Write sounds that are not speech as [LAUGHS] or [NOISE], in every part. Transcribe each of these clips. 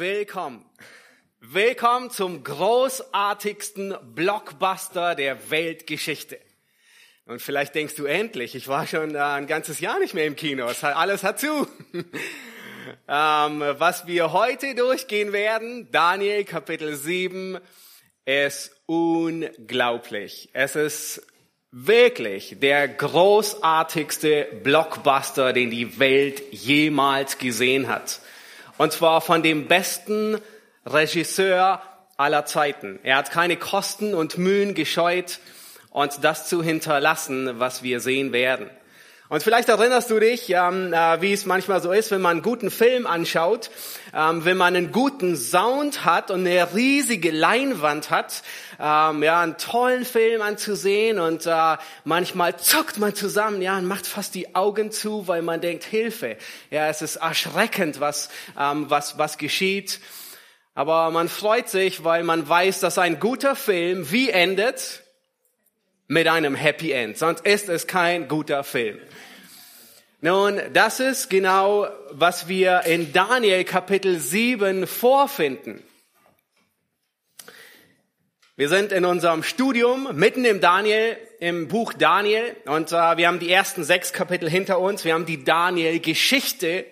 Willkommen. Willkommen zum großartigsten Blockbuster der Weltgeschichte. Und vielleicht denkst du endlich, ich war schon ein ganzes Jahr nicht mehr im Kino. Alles hat zu. [LAUGHS] ähm, was wir heute durchgehen werden, Daniel Kapitel 7, ist unglaublich. Es ist wirklich der großartigste Blockbuster, den die Welt jemals gesehen hat. Und zwar von dem besten Regisseur aller Zeiten. Er hat keine Kosten und Mühen gescheut, uns das zu hinterlassen, was wir sehen werden. Und vielleicht erinnerst du dich, ähm, äh, wie es manchmal so ist, wenn man einen guten Film anschaut, ähm, wenn man einen guten Sound hat und eine riesige Leinwand hat, ähm, ja, einen tollen Film anzusehen und äh, manchmal zuckt man zusammen, ja, und macht fast die Augen zu, weil man denkt, Hilfe. Ja, es ist erschreckend, was, ähm, was, was geschieht. Aber man freut sich, weil man weiß, dass ein guter Film wie endet? Mit einem Happy End. Sonst ist es kein guter Film. Nun, das ist genau, was wir in Daniel Kapitel 7 vorfinden. Wir sind in unserem Studium mitten im Daniel, im Buch Daniel und äh, wir haben die ersten sechs Kapitel hinter uns. Wir haben die Daniel-Geschichte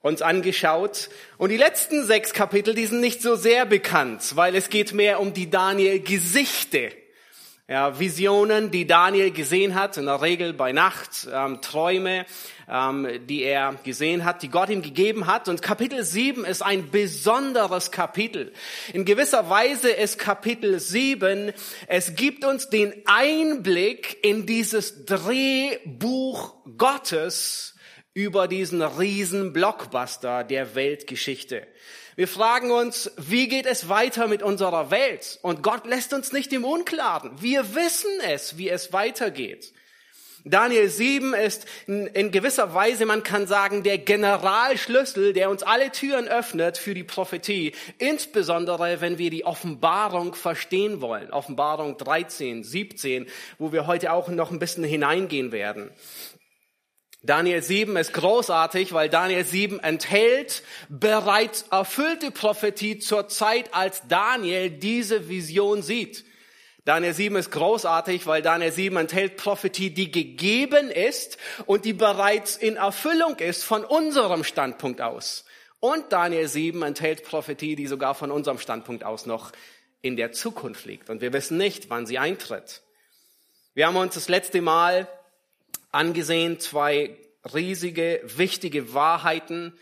uns angeschaut und die letzten sechs Kapitel, die sind nicht so sehr bekannt, weil es geht mehr um die Daniel-Gesichte ja, Visionen, die Daniel gesehen hat, in der Regel bei Nacht, ähm, Träume, ähm, die er gesehen hat, die Gott ihm gegeben hat. Und Kapitel 7 ist ein besonderes Kapitel. In gewisser Weise ist Kapitel 7, es gibt uns den Einblick in dieses Drehbuch Gottes über diesen riesen Blockbuster der Weltgeschichte. Wir fragen uns, wie geht es weiter mit unserer Welt? Und Gott lässt uns nicht im Unklaren. Wir wissen es, wie es weitergeht. Daniel 7 ist in, gewisser Weise, man kann sagen, der Generalschlüssel, der uns alle Türen öffnet für die Prophetie, insbesondere wenn wir die Offenbarung verstehen wollen. Offenbarung 13, 17, wo wir heute auch noch ein bisschen hineingehen werden. Daniel 7 ist großartig, weil Daniel 7 enthält bereits erfüllte Prophetie zur Zeit, als Daniel diese Vision sieht. Daniel 7 ist großartig, weil Daniel 7 enthält Prophetie, die gegeben ist und die bereits in Erfüllung ist von unserem Standpunkt aus. Und Daniel 7 enthält Prophetie, die sogar von unserem Standpunkt aus noch in der Zukunft liegt. Und wir wissen nicht, wann sie eintritt. Wir haben uns das letzte Mal angesehen, zwei riesige, wichtige Wahrheiten.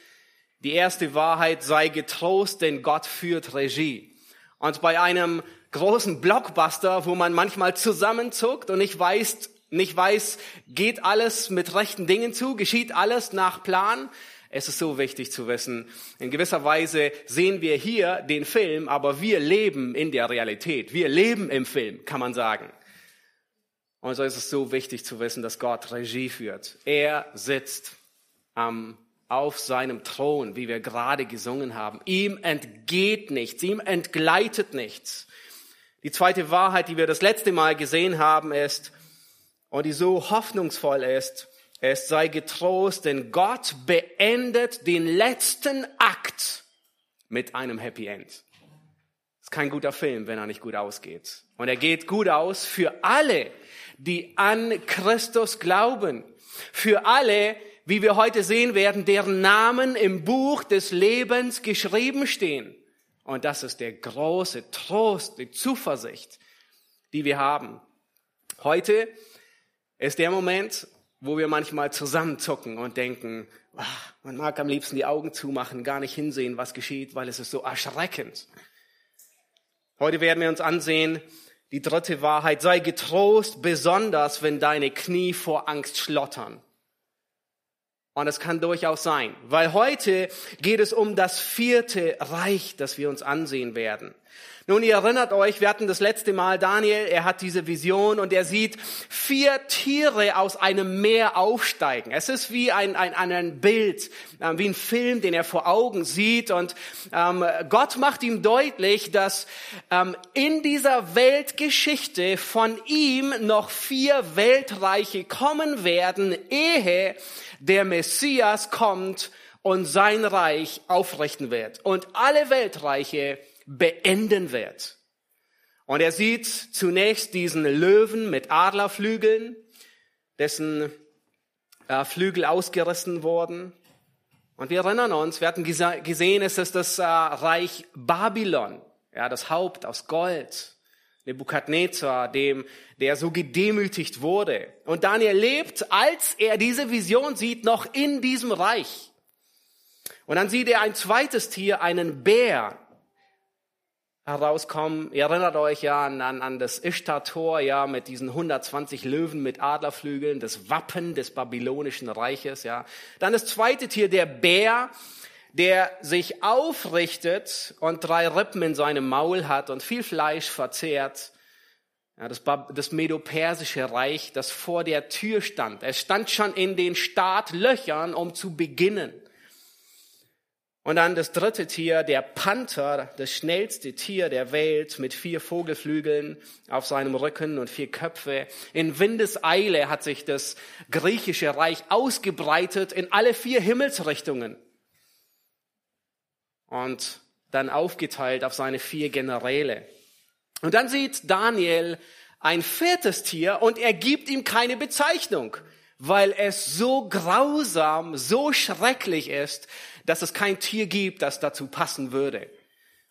Die erste Wahrheit sei getrost, denn Gott führt Regie. Und bei einem großen Blockbuster, wo man manchmal zusammenzuckt und nicht weiß, nicht weiß, geht alles mit rechten Dingen zu, geschieht alles nach Plan. Es ist so wichtig zu wissen. In gewisser Weise sehen wir hier den Film, aber wir leben in der Realität. Wir leben im Film, kann man sagen. Und so ist es so wichtig zu wissen, dass Gott Regie führt. Er sitzt ähm, auf seinem Thron, wie wir gerade gesungen haben. Ihm entgeht nichts, ihm entgleitet nichts. Die zweite Wahrheit, die wir das letzte Mal gesehen haben, ist, und die so hoffnungsvoll ist, es sei getrost, denn Gott beendet den letzten Akt mit einem Happy End. ist kein guter Film, wenn er nicht gut ausgeht. Und er geht gut aus für alle, die an Christus glauben. Für alle, wie wir heute sehen werden, deren Namen im Buch des Lebens geschrieben stehen. Und das ist der große Trost, die Zuversicht, die wir haben. Heute ist der Moment, wo wir manchmal zusammenzucken und denken, ach, man mag am liebsten die Augen zumachen, gar nicht hinsehen, was geschieht, weil es ist so erschreckend. Heute werden wir uns ansehen, die dritte Wahrheit, sei getrost, besonders wenn deine Knie vor Angst schlottern. Und es kann durchaus sein, weil heute geht es um das vierte Reich, das wir uns ansehen werden. Nun, ihr erinnert euch, wir hatten das letzte Mal Daniel, er hat diese Vision und er sieht vier Tiere aus einem Meer aufsteigen. Es ist wie ein, ein, ein Bild, äh, wie ein Film, den er vor Augen sieht. Und ähm, Gott macht ihm deutlich, dass ähm, in dieser Weltgeschichte von ihm noch vier Weltreiche kommen werden, ehe der Messias kommt und sein Reich aufrichten wird und alle Weltreiche beenden wird. Und er sieht zunächst diesen Löwen mit Adlerflügeln, dessen äh, Flügel ausgerissen wurden. Und wir erinnern uns, wir hatten gesehen, es ist das äh, Reich Babylon, ja, das Haupt aus Gold. Nebukadnezar, dem, der so gedemütigt wurde. Und Daniel lebt, als er diese Vision sieht, noch in diesem Reich. Und dann sieht er ein zweites Tier, einen Bär, herauskommen. Ihr erinnert euch ja an, an, an das Ishtar-Tor, ja, mit diesen 120 Löwen mit Adlerflügeln, das Wappen des babylonischen Reiches, ja. Dann das zweite Tier, der Bär, der sich aufrichtet und drei Rippen in seinem Maul hat und viel Fleisch verzehrt. Ja, das, das Medo-Persische Reich, das vor der Tür stand. Es stand schon in den Startlöchern, um zu beginnen. Und dann das dritte Tier, der Panther, das schnellste Tier der Welt mit vier Vogelflügeln auf seinem Rücken und vier Köpfe. In Windeseile hat sich das griechische Reich ausgebreitet in alle vier Himmelsrichtungen. Und dann aufgeteilt auf seine vier Generäle. Und dann sieht Daniel ein viertes Tier und er gibt ihm keine Bezeichnung, weil es so grausam, so schrecklich ist, dass es kein Tier gibt, das dazu passen würde.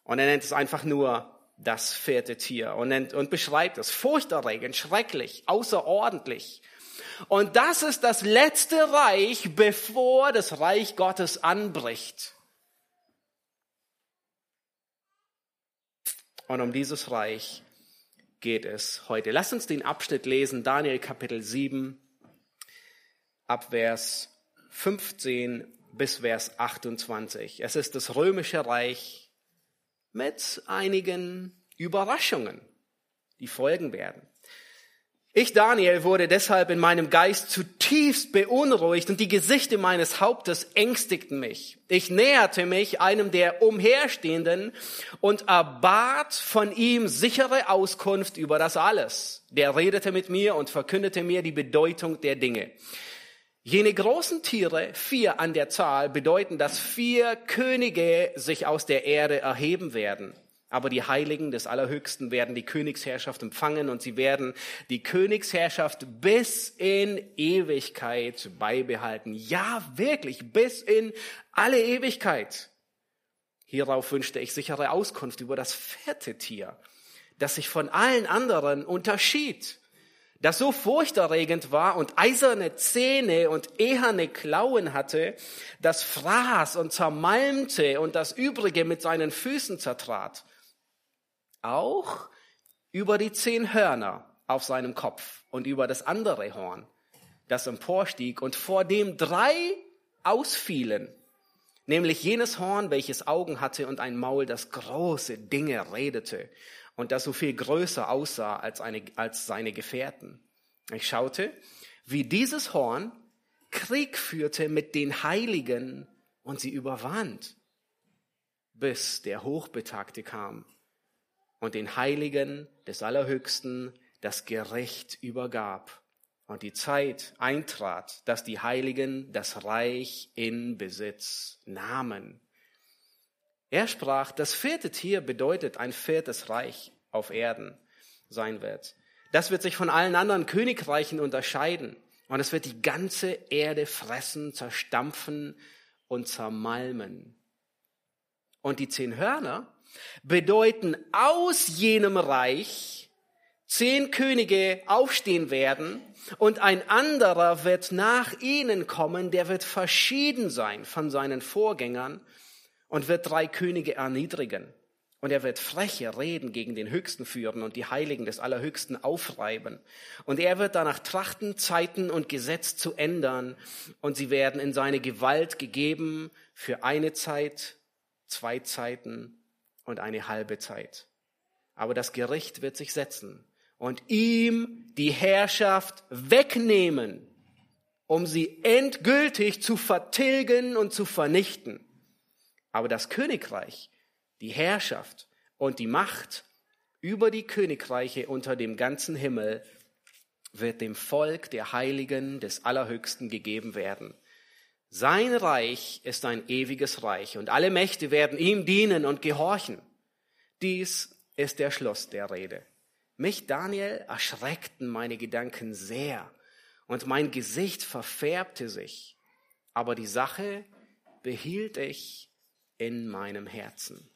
Und er nennt es einfach nur das vierte Tier und, nennt, und beschreibt es furchterregend, schrecklich, außerordentlich. Und das ist das letzte Reich, bevor das Reich Gottes anbricht. Und um dieses Reich geht es heute. Lass uns den Abschnitt lesen, Daniel Kapitel 7, ab Vers 15 bis Vers 28. Es ist das römische Reich mit einigen Überraschungen, die folgen werden. Ich, Daniel, wurde deshalb in meinem Geist zutiefst beunruhigt und die Gesichter meines Hauptes ängstigten mich. Ich näherte mich einem der Umherstehenden und erbat von ihm sichere Auskunft über das alles. Der redete mit mir und verkündete mir die Bedeutung der Dinge. Jene großen Tiere, vier an der Zahl, bedeuten, dass vier Könige sich aus der Erde erheben werden. Aber die Heiligen des Allerhöchsten werden die Königsherrschaft empfangen und sie werden die Königsherrschaft bis in Ewigkeit beibehalten. Ja, wirklich, bis in alle Ewigkeit. Hierauf wünschte ich sichere Auskunft über das vierte Tier, das sich von allen anderen unterschied das so furchterregend war und eiserne Zähne und eherne Klauen hatte, das fraß und zermalmte und das Übrige mit seinen Füßen zertrat. Auch über die zehn Hörner auf seinem Kopf und über das andere Horn, das emporstieg und vor dem drei ausfielen, nämlich jenes Horn, welches Augen hatte und ein Maul, das große Dinge redete und das so viel größer aussah als, eine, als seine Gefährten. Ich schaute, wie dieses Horn Krieg führte mit den Heiligen und sie überwand, bis der Hochbetagte kam und den Heiligen des Allerhöchsten das Gericht übergab und die Zeit eintrat, dass die Heiligen das Reich in Besitz nahmen. Er sprach, das vierte Tier bedeutet ein viertes Reich auf Erden sein wird. Das wird sich von allen anderen Königreichen unterscheiden. Und es wird die ganze Erde fressen, zerstampfen und zermalmen. Und die zehn Hörner bedeuten aus jenem Reich zehn Könige aufstehen werden und ein anderer wird nach ihnen kommen, der wird verschieden sein von seinen Vorgängern und wird drei Könige erniedrigen. Und er wird freche Reden gegen den Höchsten führen und die Heiligen des Allerhöchsten aufreiben. Und er wird danach trachten, Zeiten und Gesetz zu ändern. Und sie werden in seine Gewalt gegeben für eine Zeit, zwei Zeiten und eine halbe Zeit. Aber das Gericht wird sich setzen und ihm die Herrschaft wegnehmen, um sie endgültig zu vertilgen und zu vernichten. Aber das Königreich die Herrschaft und die Macht über die Königreiche unter dem ganzen Himmel wird dem Volk der Heiligen des Allerhöchsten gegeben werden. Sein Reich ist ein ewiges Reich und alle Mächte werden ihm dienen und gehorchen. Dies ist der Schluss der Rede. Mich, Daniel, erschreckten meine Gedanken sehr und mein Gesicht verfärbte sich, aber die Sache behielt ich in meinem Herzen.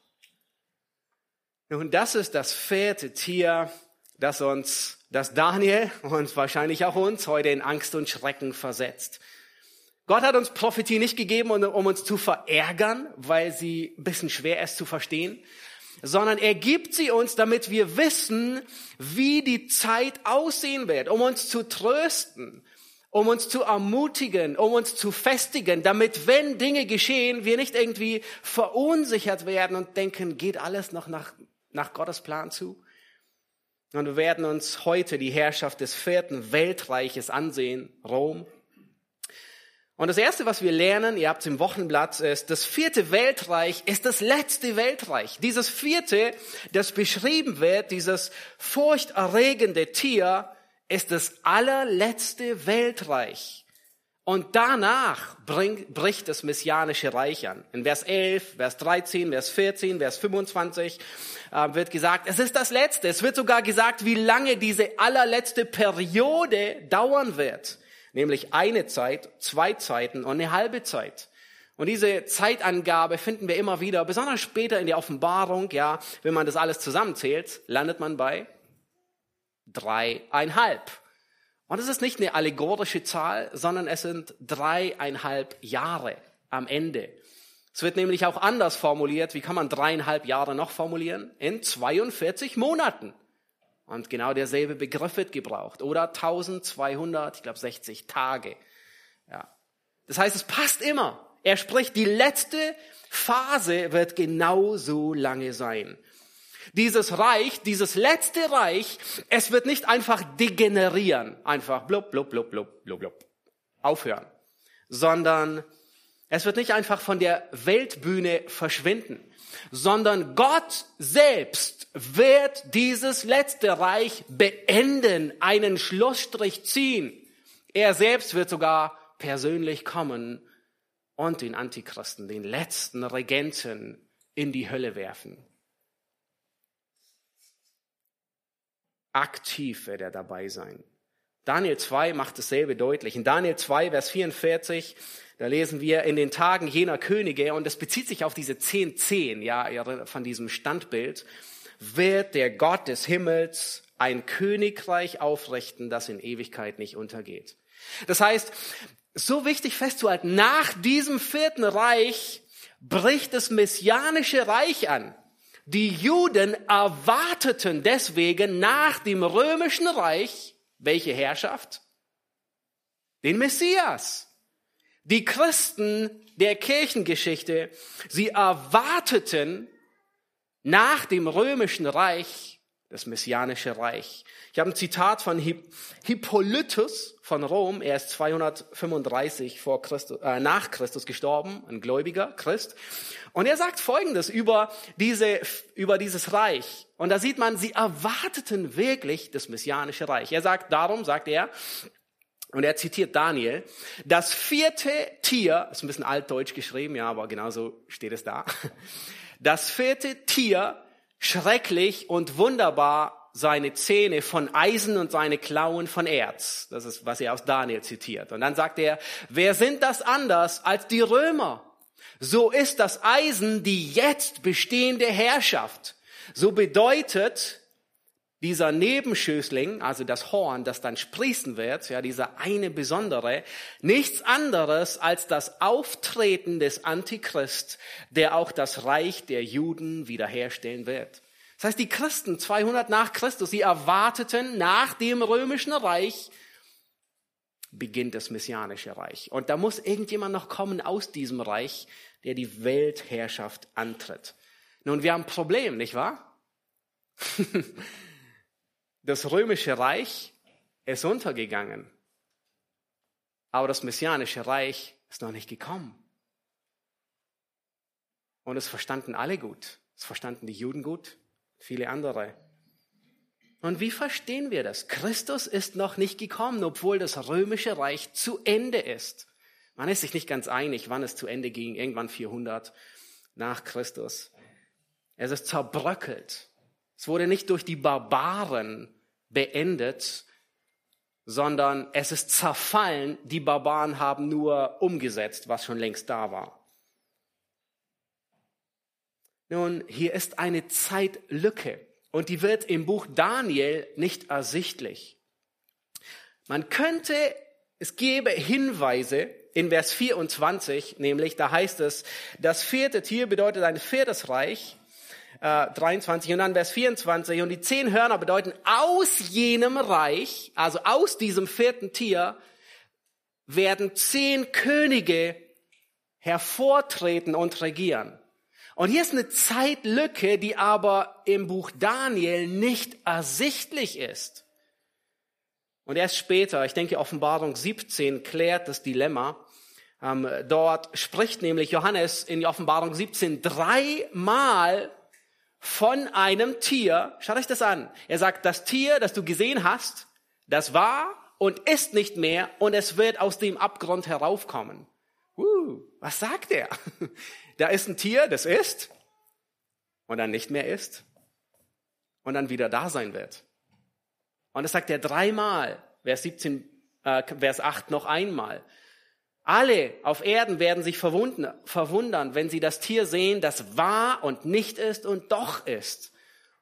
Nun, das ist das vierte Tier, das uns, das Daniel und wahrscheinlich auch uns heute in Angst und Schrecken versetzt. Gott hat uns Prophetie nicht gegeben, um uns zu verärgern, weil sie ein bisschen schwer ist zu verstehen, sondern er gibt sie uns, damit wir wissen, wie die Zeit aussehen wird, um uns zu trösten, um uns zu ermutigen, um uns zu festigen, damit wenn Dinge geschehen, wir nicht irgendwie verunsichert werden und denken, geht alles noch nach, nach Gottes Plan zu? Und wir werden uns heute die Herrschaft des vierten Weltreiches ansehen, Rom, und das Erste, was wir lernen, ihr habt es im Wochenblatt, ist, das vierte Weltreich ist das letzte Weltreich. Dieses vierte, das beschrieben wird, dieses furchterregende Tier, ist das allerletzte Weltreich. Und danach bricht das messianische Reich an. In Vers 11, Vers 13, Vers 14, Vers 25 äh, wird gesagt, es ist das letzte. Es wird sogar gesagt, wie lange diese allerletzte Periode dauern wird nämlich eine Zeit, zwei Zeiten und eine halbe Zeit. Und diese Zeitangabe finden wir immer wieder, besonders später in der Offenbarung, ja, wenn man das alles zusammenzählt, landet man bei dreieinhalb. Und es ist nicht eine allegorische Zahl, sondern es sind dreieinhalb Jahre am Ende. Es wird nämlich auch anders formuliert. Wie kann man dreieinhalb Jahre noch formulieren? In 42 Monaten. Und genau derselbe Begriff wird gebraucht. Oder 1200, ich glaube 60 Tage. Ja. Das heißt, es passt immer. Er spricht, die letzte Phase wird genauso lange sein. Dieses Reich, dieses letzte Reich, es wird nicht einfach degenerieren, einfach blub, blub, blub, blub, blub, blub, aufhören, sondern es wird nicht einfach von der Weltbühne verschwinden, sondern Gott selbst wird dieses letzte Reich beenden, einen Schlussstrich ziehen. Er selbst wird sogar persönlich kommen und den Antichristen, den letzten Regenten in die Hölle werfen. Aktiv wird er dabei sein. Daniel 2 macht dasselbe deutlich. In Daniel 2, Vers 44 da lesen wir in den Tagen jener Könige, und das bezieht sich auf diese zehn Zehn, ja, von diesem Standbild, wird der Gott des Himmels ein Königreich aufrichten, das in Ewigkeit nicht untergeht. Das heißt, so wichtig festzuhalten, nach diesem vierten Reich bricht das messianische Reich an. Die Juden erwarteten deswegen nach dem römischen Reich welche Herrschaft? Den Messias. Die Christen der Kirchengeschichte, sie erwarteten nach dem römischen Reich das messianische Reich. Ich habe ein Zitat von Hippolytus von Rom. Er ist 235 vor Christus, äh, nach Christus gestorben, ein gläubiger Christ. Und er sagt Folgendes über diese, über dieses Reich. Und da sieht man, sie erwarteten wirklich das messianische Reich. Er sagt, darum sagt er, und er zitiert Daniel, das vierte Tier, ist ein bisschen altdeutsch geschrieben, ja, aber genauso steht es da. Das vierte Tier, schrecklich und wunderbar, seine Zähne von Eisen und seine Klauen von Erz. Das ist, was er aus Daniel zitiert. Und dann sagt er, wer sind das anders als die Römer? So ist das Eisen die jetzt bestehende Herrschaft. So bedeutet dieser Nebenschößling, also das Horn, das dann sprießen wird, ja, dieser eine besondere, nichts anderes als das Auftreten des Antichrist, der auch das Reich der Juden wiederherstellen wird. Das heißt, die Christen 200 nach Christus, sie erwarteten nach dem römischen Reich beginnt das messianische Reich. Und da muss irgendjemand noch kommen aus diesem Reich, der die Weltherrschaft antritt. Nun, wir haben ein Problem, nicht wahr? [LAUGHS] Das römische Reich ist untergegangen, aber das messianische Reich ist noch nicht gekommen. Und es verstanden alle gut. Es verstanden die Juden gut, viele andere. Und wie verstehen wir das? Christus ist noch nicht gekommen, obwohl das römische Reich zu Ende ist. Man ist sich nicht ganz einig, wann es zu Ende ging, irgendwann 400 nach Christus. Es ist zerbröckelt. Es wurde nicht durch die Barbaren beendet, sondern es ist zerfallen. Die Barbaren haben nur umgesetzt, was schon längst da war. Nun, hier ist eine Zeitlücke und die wird im Buch Daniel nicht ersichtlich. Man könnte, es gäbe Hinweise in Vers 24, nämlich da heißt es, das vierte Tier bedeutet ein viertes Reich, äh, 23 und dann Vers 24 und die zehn Hörner bedeuten aus jenem Reich, also aus diesem vierten Tier, werden zehn Könige hervortreten und regieren. Und hier ist eine Zeitlücke, die aber im Buch Daniel nicht ersichtlich ist. Und erst später, ich denke Offenbarung 17 klärt das Dilemma. Ähm, dort spricht nämlich Johannes in Offenbarung 17 dreimal von einem Tier. Schaut euch das an. Er sagt, das Tier, das du gesehen hast, das war und ist nicht mehr und es wird aus dem Abgrund heraufkommen. Uh, was sagt er? Da ist ein Tier, das ist und dann nicht mehr ist und dann wieder da sein wird. Und das sagt er dreimal. Vers 17, äh, Vers 8 noch einmal. Alle auf Erden werden sich verwundern, wenn sie das Tier sehen, das war und nicht ist und doch ist.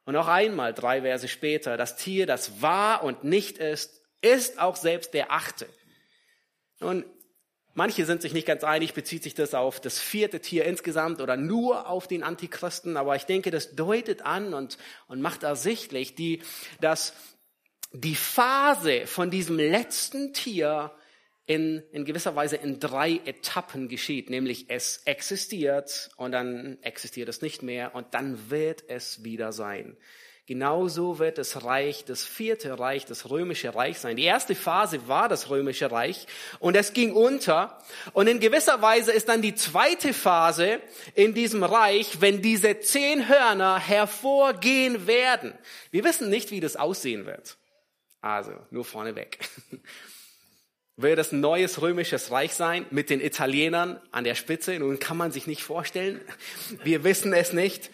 Und noch einmal, drei Verse später, das Tier, das war und nicht ist, ist auch selbst der Achte. Nun, manche sind sich nicht ganz einig, bezieht sich das auf das vierte Tier insgesamt oder nur auf den Antichristen, aber ich denke, das deutet an und, und macht ersichtlich, die, dass die Phase von diesem letzten Tier in, in gewisser Weise in drei Etappen geschieht, nämlich es existiert und dann existiert es nicht mehr und dann wird es wieder sein. Genauso wird das Reich, das vierte Reich, das römische Reich sein. Die erste Phase war das römische Reich und es ging unter. Und in gewisser Weise ist dann die zweite Phase in diesem Reich, wenn diese zehn Hörner hervorgehen werden. Wir wissen nicht, wie das aussehen wird. Also, nur vorneweg. [LAUGHS] Wird es ein neues römisches Reich sein mit den Italienern an der Spitze? Nun kann man sich nicht vorstellen. Wir wissen es nicht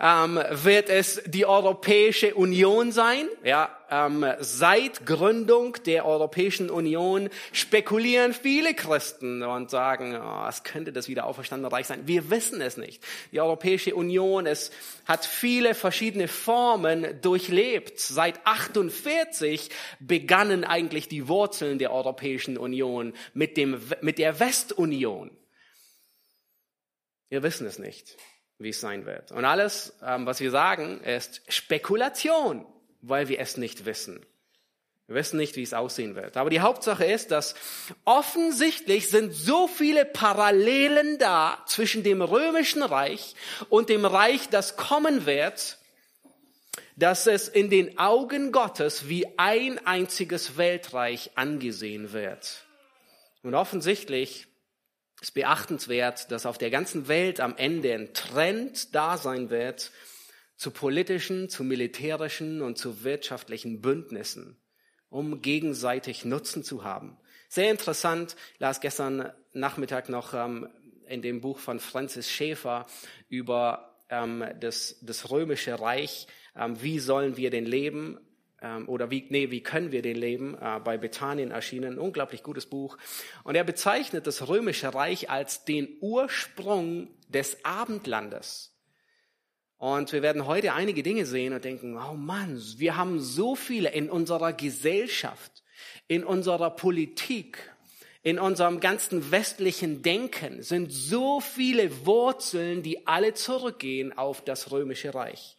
ähm, wird es die Europäische Union sein. Ja, ähm, seit Gründung der Europäischen Union spekulieren viele Christen und sagen, oh, es könnte das wieder auferstandene Reich sein. Wir wissen es nicht. Die Europäische Union, es hat viele verschiedene Formen durchlebt. Seit 48 begannen eigentlich die Wurzeln der Europäischen Union mit dem, mit der Westunion. Wir wissen es nicht wie es sein wird. Und alles, ähm, was wir sagen, ist Spekulation, weil wir es nicht wissen. Wir wissen nicht, wie es aussehen wird. Aber die Hauptsache ist, dass offensichtlich sind so viele Parallelen da zwischen dem römischen Reich und dem Reich, das kommen wird, dass es in den Augen Gottes wie ein einziges Weltreich angesehen wird. Und offensichtlich ist beachtenswert, dass auf der ganzen Welt am Ende ein Trend da sein wird zu politischen, zu militärischen und zu wirtschaftlichen Bündnissen, um gegenseitig Nutzen zu haben. Sehr interessant, las gestern Nachmittag noch ähm, in dem Buch von Francis Schäfer über ähm, das, das römische Reich, ähm, wie sollen wir denn leben, ähm, oder wie, nee, wie können wir den leben, äh, bei Bethanien erschienen, unglaublich gutes Buch. Und er bezeichnet das römische Reich als den Ursprung des Abendlandes. Und wir werden heute einige Dinge sehen und denken, oh Mann, wir haben so viele in unserer Gesellschaft, in unserer Politik, in unserem ganzen westlichen Denken sind so viele Wurzeln, die alle zurückgehen auf das römische Reich.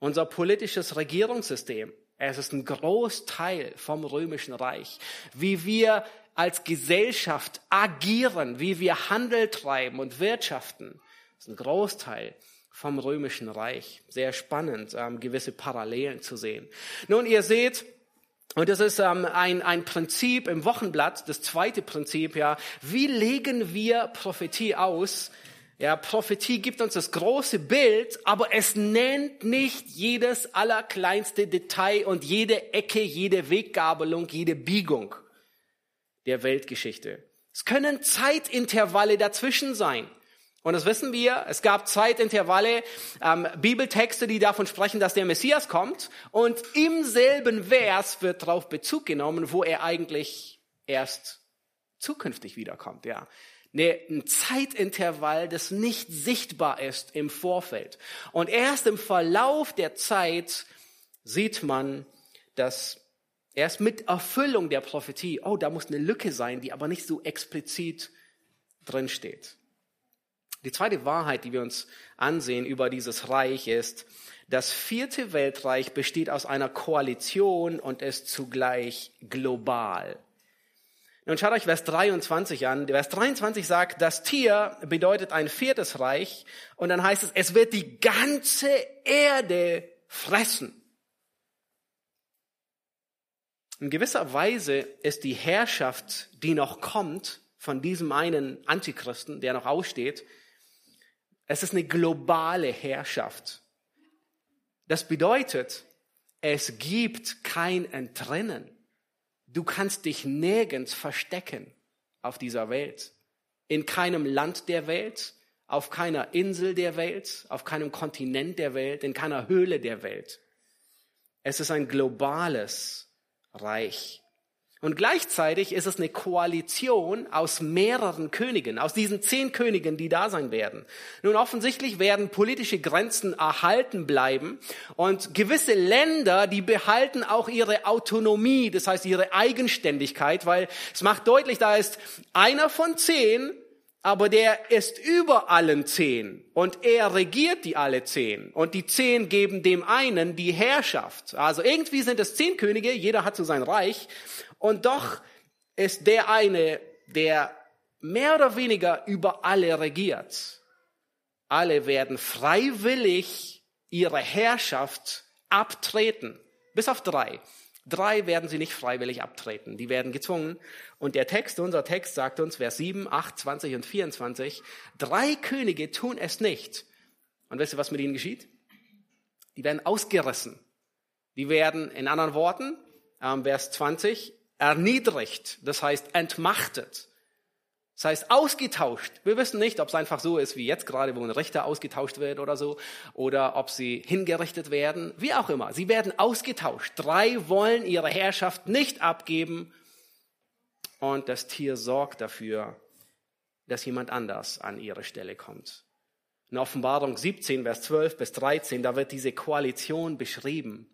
Unser politisches Regierungssystem, es ist ein Großteil vom römischen Reich. Wie wir als Gesellschaft agieren, wie wir Handel treiben und wirtschaften, ist ein Großteil vom römischen Reich. Sehr spannend, ähm, gewisse Parallelen zu sehen. Nun, ihr seht, und das ist ähm, ein, ein Prinzip im Wochenblatt, das zweite Prinzip, ja. Wie legen wir Prophetie aus? Ja, Prophetie gibt uns das große Bild, aber es nennt nicht jedes allerkleinste Detail und jede Ecke, jede Weggabelung, jede Biegung der Weltgeschichte. Es können Zeitintervalle dazwischen sein. Und das wissen wir. Es gab Zeitintervalle, ähm, Bibeltexte, die davon sprechen, dass der Messias kommt. Und im selben Vers wird darauf Bezug genommen, wo er eigentlich erst zukünftig wiederkommt. Ja, ein Zeitintervall, das nicht sichtbar ist im Vorfeld. Und erst im Verlauf der Zeit sieht man, dass erst mit Erfüllung der Prophetie, oh, da muss eine Lücke sein, die aber nicht so explizit drin steht. Die zweite Wahrheit, die wir uns ansehen über dieses Reich ist, das vierte Weltreich besteht aus einer Koalition und ist zugleich global. Nun schaut euch Vers 23 an. Vers 23 sagt, das Tier bedeutet ein viertes Reich und dann heißt es, es wird die ganze Erde fressen. In gewisser Weise ist die Herrschaft, die noch kommt, von diesem einen Antichristen, der noch aussteht, es ist eine globale Herrschaft. Das bedeutet, es gibt kein Entrinnen. Du kannst dich nirgends verstecken auf dieser Welt. In keinem Land der Welt, auf keiner Insel der Welt, auf keinem Kontinent der Welt, in keiner Höhle der Welt. Es ist ein globales Reich. Und gleichzeitig ist es eine Koalition aus mehreren Königen, aus diesen zehn Königen, die da sein werden. Nun offensichtlich werden politische Grenzen erhalten bleiben und gewisse Länder, die behalten auch ihre Autonomie, das heißt ihre Eigenständigkeit, weil es macht deutlich, da ist einer von zehn, aber der ist über allen zehn und er regiert die alle zehn und die zehn geben dem einen die Herrschaft. Also irgendwie sind es zehn Könige, jeder hat so sein Reich und doch ist der eine, der mehr oder weniger über alle regiert. Alle werden freiwillig ihre Herrschaft abtreten. Bis auf drei. Drei werden sie nicht freiwillig abtreten. Die werden gezwungen. Und der Text, unser Text sagt uns, Vers 7, 8, 20 und 24, drei Könige tun es nicht. Und wisst ihr, was mit ihnen geschieht? Die werden ausgerissen. Die werden, in anderen Worten, ähm, Vers 20, erniedrigt, das heißt entmachtet. Das heißt ausgetauscht. Wir wissen nicht, ob es einfach so ist wie jetzt gerade, wo ein Richter ausgetauscht wird oder so, oder ob sie hingerichtet werden, wie auch immer. Sie werden ausgetauscht. Drei wollen ihre Herrschaft nicht abgeben und das Tier sorgt dafür, dass jemand anders an ihre Stelle kommt. In Offenbarung 17, Vers 12 bis 13, da wird diese Koalition beschrieben.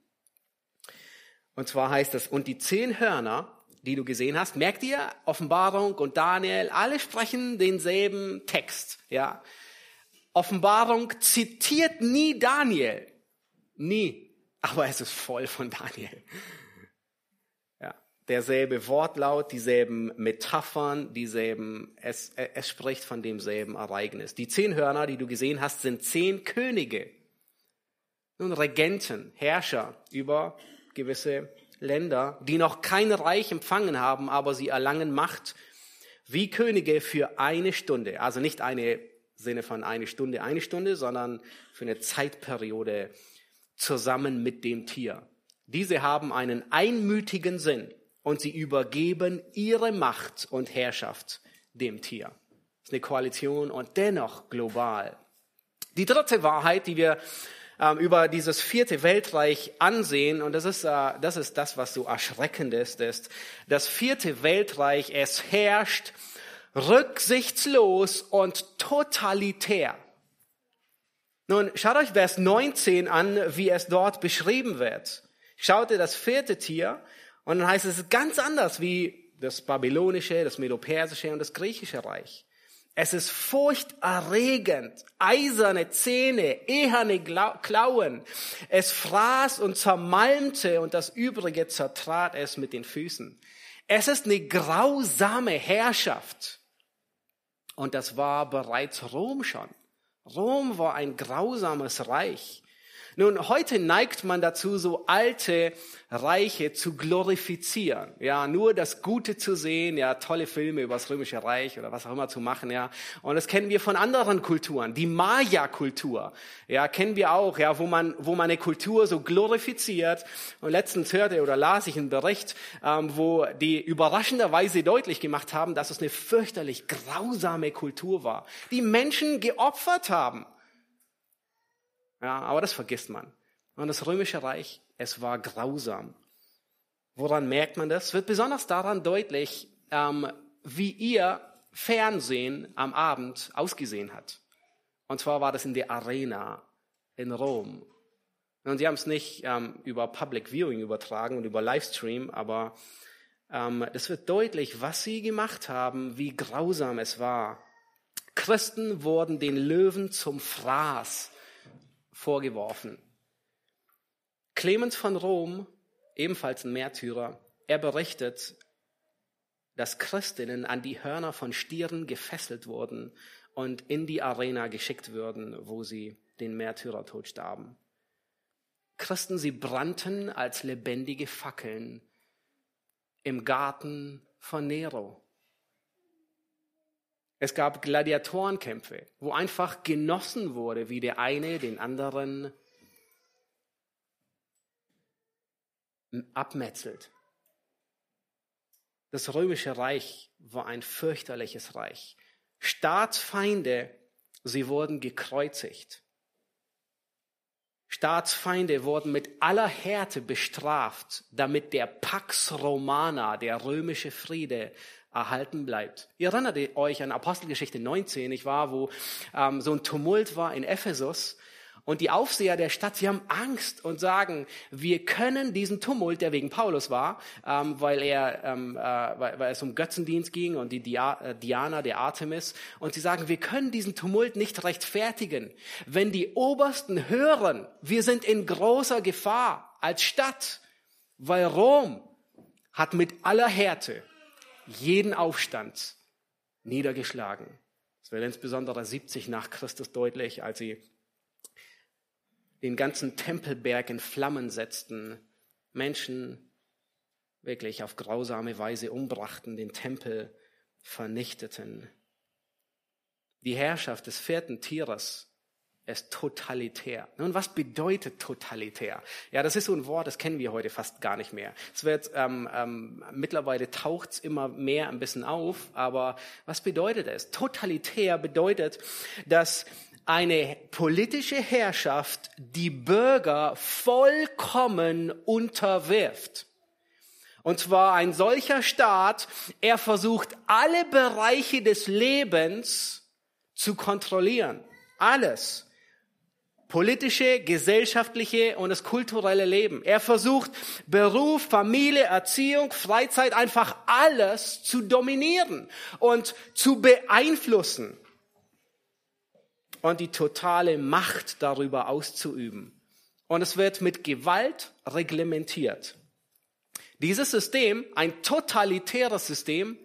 Und zwar heißt es, und die zehn Hörner, die du gesehen hast, merkt ihr, Offenbarung und Daniel, alle sprechen denselben Text, ja. Offenbarung zitiert nie Daniel. Nie. Aber es ist voll von Daniel. Ja. Derselbe Wortlaut, dieselben Metaphern, dieselben, es, es spricht von demselben Ereignis. Die zehn Hörner, die du gesehen hast, sind zehn Könige. Nun Regenten, Herrscher über gewisse Länder, die noch kein Reich empfangen haben, aber sie erlangen Macht wie Könige für eine Stunde. Also nicht eine Sinne von eine Stunde, eine Stunde, sondern für eine Zeitperiode zusammen mit dem Tier. Diese haben einen einmütigen Sinn und sie übergeben ihre Macht und Herrschaft dem Tier. Das ist eine Koalition und dennoch global. Die dritte Wahrheit, die wir über dieses vierte Weltreich ansehen, und das ist, äh, das ist das, was so erschreckend ist, ist, das vierte Weltreich, es herrscht rücksichtslos und totalitär. Nun, schaut euch Vers 19 an, wie es dort beschrieben wird. Schaut ihr das vierte Tier, und dann heißt es ganz anders wie das babylonische, das medopersische und das griechische Reich. Es ist furchterregend, eiserne Zähne, eherne Klauen. Es fraß und zermalmte und das Übrige zertrat es mit den Füßen. Es ist eine grausame Herrschaft. Und das war bereits Rom schon. Rom war ein grausames Reich. Nun, heute neigt man dazu, so alte Reiche zu glorifizieren. Ja, nur das Gute zu sehen, ja, tolle Filme über das Römische Reich oder was auch immer zu machen, ja. Und das kennen wir von anderen Kulturen. Die Maya-Kultur, ja, kennen wir auch, ja, wo man, wo man eine Kultur so glorifiziert. Und letztens hörte oder las ich einen Bericht, ähm, wo die überraschenderweise deutlich gemacht haben, dass es eine fürchterlich grausame Kultur war, die Menschen geopfert haben ja, aber das vergisst man. Und das römische Reich, es war grausam. Woran merkt man das? Es wird besonders daran deutlich, ähm, wie ihr Fernsehen am Abend ausgesehen hat. Und zwar war das in der Arena in Rom. Und sie haben es nicht ähm, über Public Viewing übertragen und über Livestream, aber ähm, das wird deutlich, was sie gemacht haben, wie grausam es war. Christen wurden den Löwen zum Fraß vorgeworfen. Clemens von Rom, ebenfalls ein Märtyrer, er berichtet, dass Christinnen an die Hörner von Stieren gefesselt wurden und in die Arena geschickt würden, wo sie den Märtyrertod starben. Christen, sie brannten als lebendige Fackeln im Garten von Nero. Es gab Gladiatorenkämpfe, wo einfach genossen wurde, wie der eine den anderen abmetzelt. Das römische Reich war ein fürchterliches Reich. Staatsfeinde, sie wurden gekreuzigt. Staatsfeinde wurden mit aller Härte bestraft, damit der Pax Romana, der römische Friede, erhalten bleibt. Ihr erinnert euch an Apostelgeschichte 19, ich war, wo ähm, so ein Tumult war in Ephesus und die Aufseher der Stadt, sie haben Angst und sagen, wir können diesen Tumult, der wegen Paulus war, ähm, weil, er, ähm, äh, weil, weil es um Götzendienst ging und die Dia äh, Diana, der Artemis, und sie sagen, wir können diesen Tumult nicht rechtfertigen. Wenn die Obersten hören, wir sind in großer Gefahr als Stadt, weil Rom hat mit aller Härte jeden Aufstand niedergeschlagen. Das wird insbesondere 70 nach Christus deutlich, als sie den ganzen Tempelberg in Flammen setzten, Menschen wirklich auf grausame Weise umbrachten, den Tempel vernichteten. Die Herrschaft des vierten Tieres ist totalitär. Nun, was bedeutet totalitär? Ja, das ist so ein Wort, das kennen wir heute fast gar nicht mehr. Es wird ähm, ähm, mittlerweile taucht's immer mehr ein bisschen auf, aber was bedeutet es? Totalitär bedeutet, dass eine politische Herrschaft die Bürger vollkommen unterwirft. Und zwar ein solcher Staat, er versucht alle Bereiche des Lebens zu kontrollieren. Alles politische, gesellschaftliche und das kulturelle Leben. Er versucht Beruf, Familie, Erziehung, Freizeit, einfach alles zu dominieren und zu beeinflussen und die totale Macht darüber auszuüben. Und es wird mit Gewalt reglementiert. Dieses System, ein totalitäres System,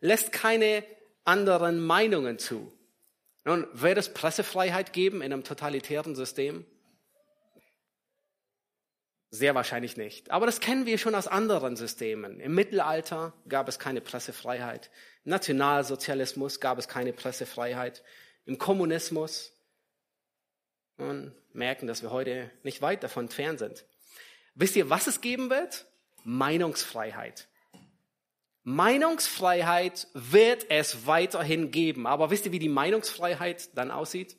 lässt keine anderen Meinungen zu. Nun, wird es Pressefreiheit geben in einem totalitären System? Sehr wahrscheinlich nicht. Aber das kennen wir schon aus anderen Systemen. Im Mittelalter gab es keine Pressefreiheit. Im Nationalsozialismus gab es keine Pressefreiheit. Im Kommunismus. Und merken, dass wir heute nicht weit davon entfernt sind. Wisst ihr, was es geben wird? Meinungsfreiheit. Meinungsfreiheit wird es weiterhin geben. Aber wisst ihr, wie die Meinungsfreiheit dann aussieht?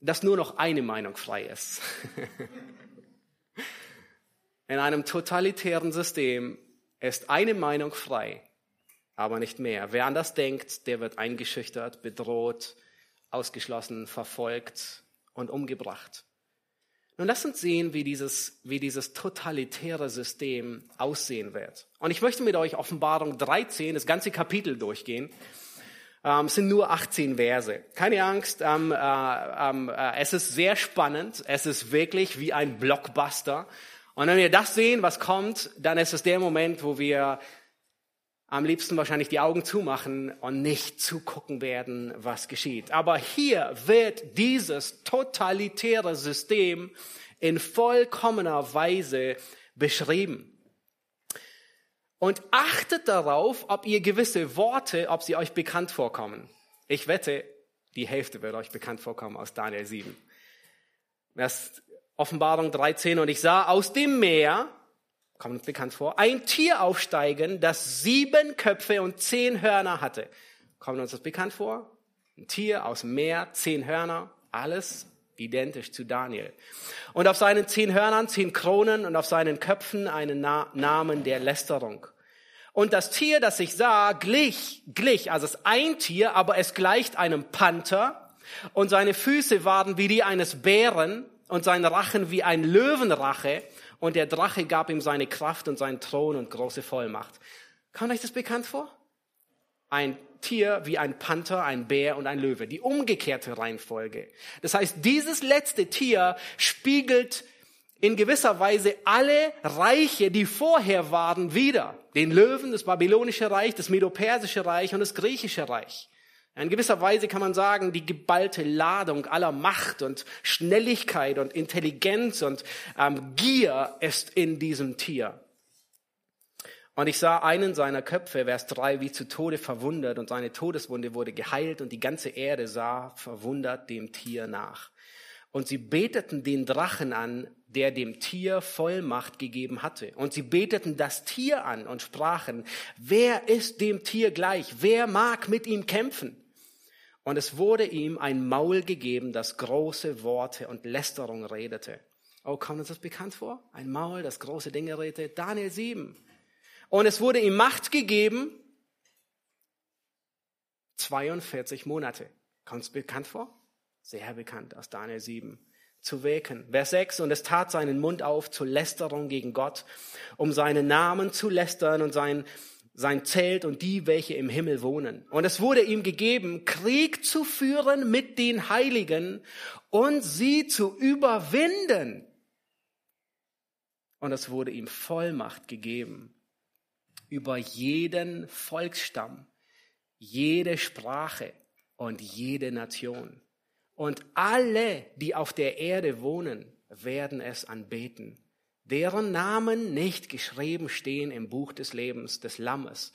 Dass nur noch eine Meinung frei ist. [LAUGHS] In einem totalitären System ist eine Meinung frei, aber nicht mehr. Wer anders denkt, der wird eingeschüchtert, bedroht, ausgeschlossen, verfolgt und umgebracht. Nun lass uns sehen, wie dieses, wie dieses totalitäre System aussehen wird. Und ich möchte mit euch Offenbarung 13, das ganze Kapitel durchgehen. Ähm, es sind nur 18 Verse. Keine Angst, ähm, äh, ähm, äh, es ist sehr spannend. Es ist wirklich wie ein Blockbuster. Und wenn wir das sehen, was kommt, dann ist es der Moment, wo wir am liebsten wahrscheinlich die Augen zumachen und nicht zugucken werden, was geschieht. Aber hier wird dieses totalitäre System in vollkommener Weise beschrieben. Und achtet darauf, ob ihr gewisse Worte, ob sie euch bekannt vorkommen. Ich wette, die Hälfte wird euch bekannt vorkommen aus Daniel 7. Das Offenbarung 13. Und ich sah aus dem Meer, kommt uns bekannt vor, ein Tier aufsteigen, das sieben Köpfe und zehn Hörner hatte. Kommt uns das bekannt vor? Ein Tier aus dem Meer, zehn Hörner, alles identisch zu Daniel. Und auf seinen zehn Hörnern zehn Kronen und auf seinen Köpfen einen Na Namen der Lästerung. Und das Tier, das ich sah, glich, glich, also es ist ein Tier, aber es gleicht einem Panther und seine Füße waren wie die eines Bären und sein Rachen wie ein Löwenrache und der Drache gab ihm seine Kraft und seinen Thron und große Vollmacht. Kommt euch das bekannt vor? Ein Tier wie ein Panther, ein Bär und ein Löwe. Die umgekehrte Reihenfolge. Das heißt, dieses letzte Tier spiegelt in gewisser Weise alle Reiche, die vorher waren, wieder. Den Löwen, das babylonische Reich, das medopersische Reich und das griechische Reich. In gewisser Weise kann man sagen, die geballte Ladung aller Macht und Schnelligkeit und Intelligenz und ähm, Gier ist in diesem Tier. Und ich sah einen seiner Köpfe, Vers 3, wie zu Tode verwundert und seine Todeswunde wurde geheilt und die ganze Erde sah verwundert dem Tier nach. Und sie beteten den Drachen an, der dem Tier Vollmacht gegeben hatte. Und sie beteten das Tier an und sprachen, wer ist dem Tier gleich? Wer mag mit ihm kämpfen? Und es wurde ihm ein Maul gegeben, das große Worte und Lästerung redete. Oh, kommt uns das bekannt vor? Ein Maul, das große Dinge redete. Daniel 7. Und es wurde ihm Macht gegeben, 42 Monate. Kommt es bekannt vor? Sehr bekannt aus Daniel 7 zu wirken. Vers 6, und es tat seinen Mund auf zur Lästerung gegen Gott, um seinen Namen zu lästern und sein sein Zelt und die, welche im Himmel wohnen. Und es wurde ihm gegeben, Krieg zu führen mit den Heiligen und sie zu überwinden. Und es wurde ihm Vollmacht gegeben über jeden Volksstamm, jede Sprache und jede Nation. Und alle, die auf der Erde wohnen, werden es anbeten deren Namen nicht geschrieben stehen im Buch des Lebens des Lammes,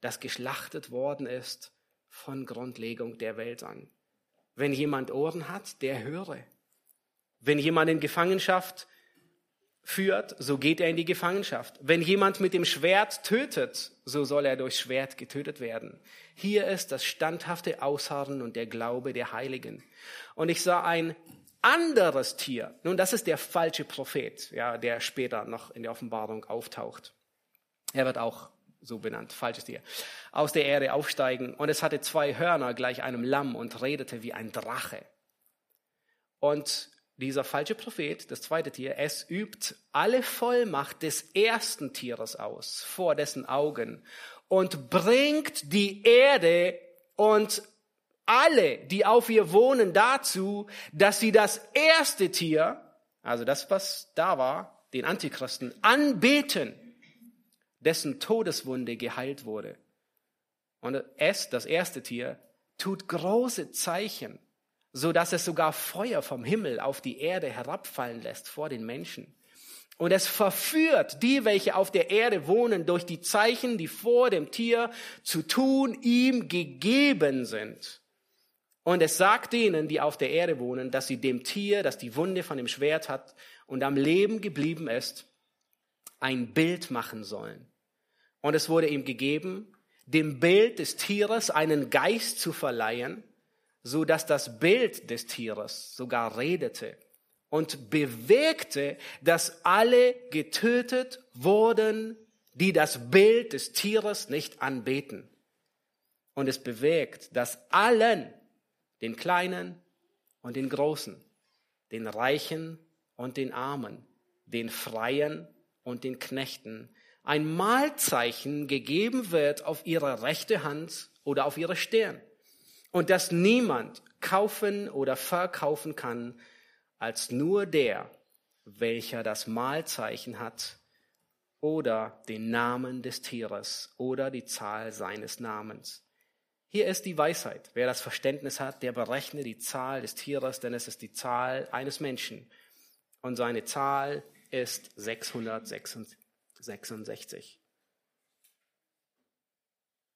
das geschlachtet worden ist von Grundlegung der Welt an. Wenn jemand Ohren hat, der höre. Wenn jemand in Gefangenschaft führt, so geht er in die Gefangenschaft. Wenn jemand mit dem Schwert tötet, so soll er durch Schwert getötet werden. Hier ist das standhafte Ausharren und der Glaube der Heiligen. Und ich sah ein anderes Tier. Nun, das ist der falsche Prophet, ja, der später noch in der Offenbarung auftaucht. Er wird auch so benannt, falsches Tier, aus der Erde aufsteigen. Und es hatte zwei Hörner gleich einem Lamm und redete wie ein Drache. Und dieser falsche Prophet, das zweite Tier, es übt alle Vollmacht des ersten Tieres aus vor dessen Augen und bringt die Erde und alle, die auf ihr wohnen, dazu, dass sie das erste Tier, also das, was da war, den Antichristen, anbeten, dessen Todeswunde geheilt wurde. Und es, das erste Tier, tut große Zeichen, so dass es sogar Feuer vom Himmel auf die Erde herabfallen lässt vor den Menschen. Und es verführt die, welche auf der Erde wohnen, durch die Zeichen, die vor dem Tier zu tun ihm gegeben sind. Und es sagt denen, die auf der Erde wohnen, dass sie dem Tier, das die Wunde von dem Schwert hat und am Leben geblieben ist, ein Bild machen sollen. Und es wurde ihm gegeben, dem Bild des Tieres einen Geist zu verleihen, so dass das Bild des Tieres sogar redete und bewegte, dass alle getötet wurden, die das Bild des Tieres nicht anbeten. Und es bewegt, dass allen, den Kleinen und den Großen, den Reichen und den Armen, den Freien und den Knechten, ein Mahlzeichen gegeben wird auf ihre rechte Hand oder auf ihre Stirn und dass niemand kaufen oder verkaufen kann als nur der, welcher das Mahlzeichen hat oder den Namen des Tieres oder die Zahl seines Namens. Hier ist die Weisheit. Wer das Verständnis hat, der berechne die Zahl des Tieres, denn es ist die Zahl eines Menschen. Und seine Zahl ist 666.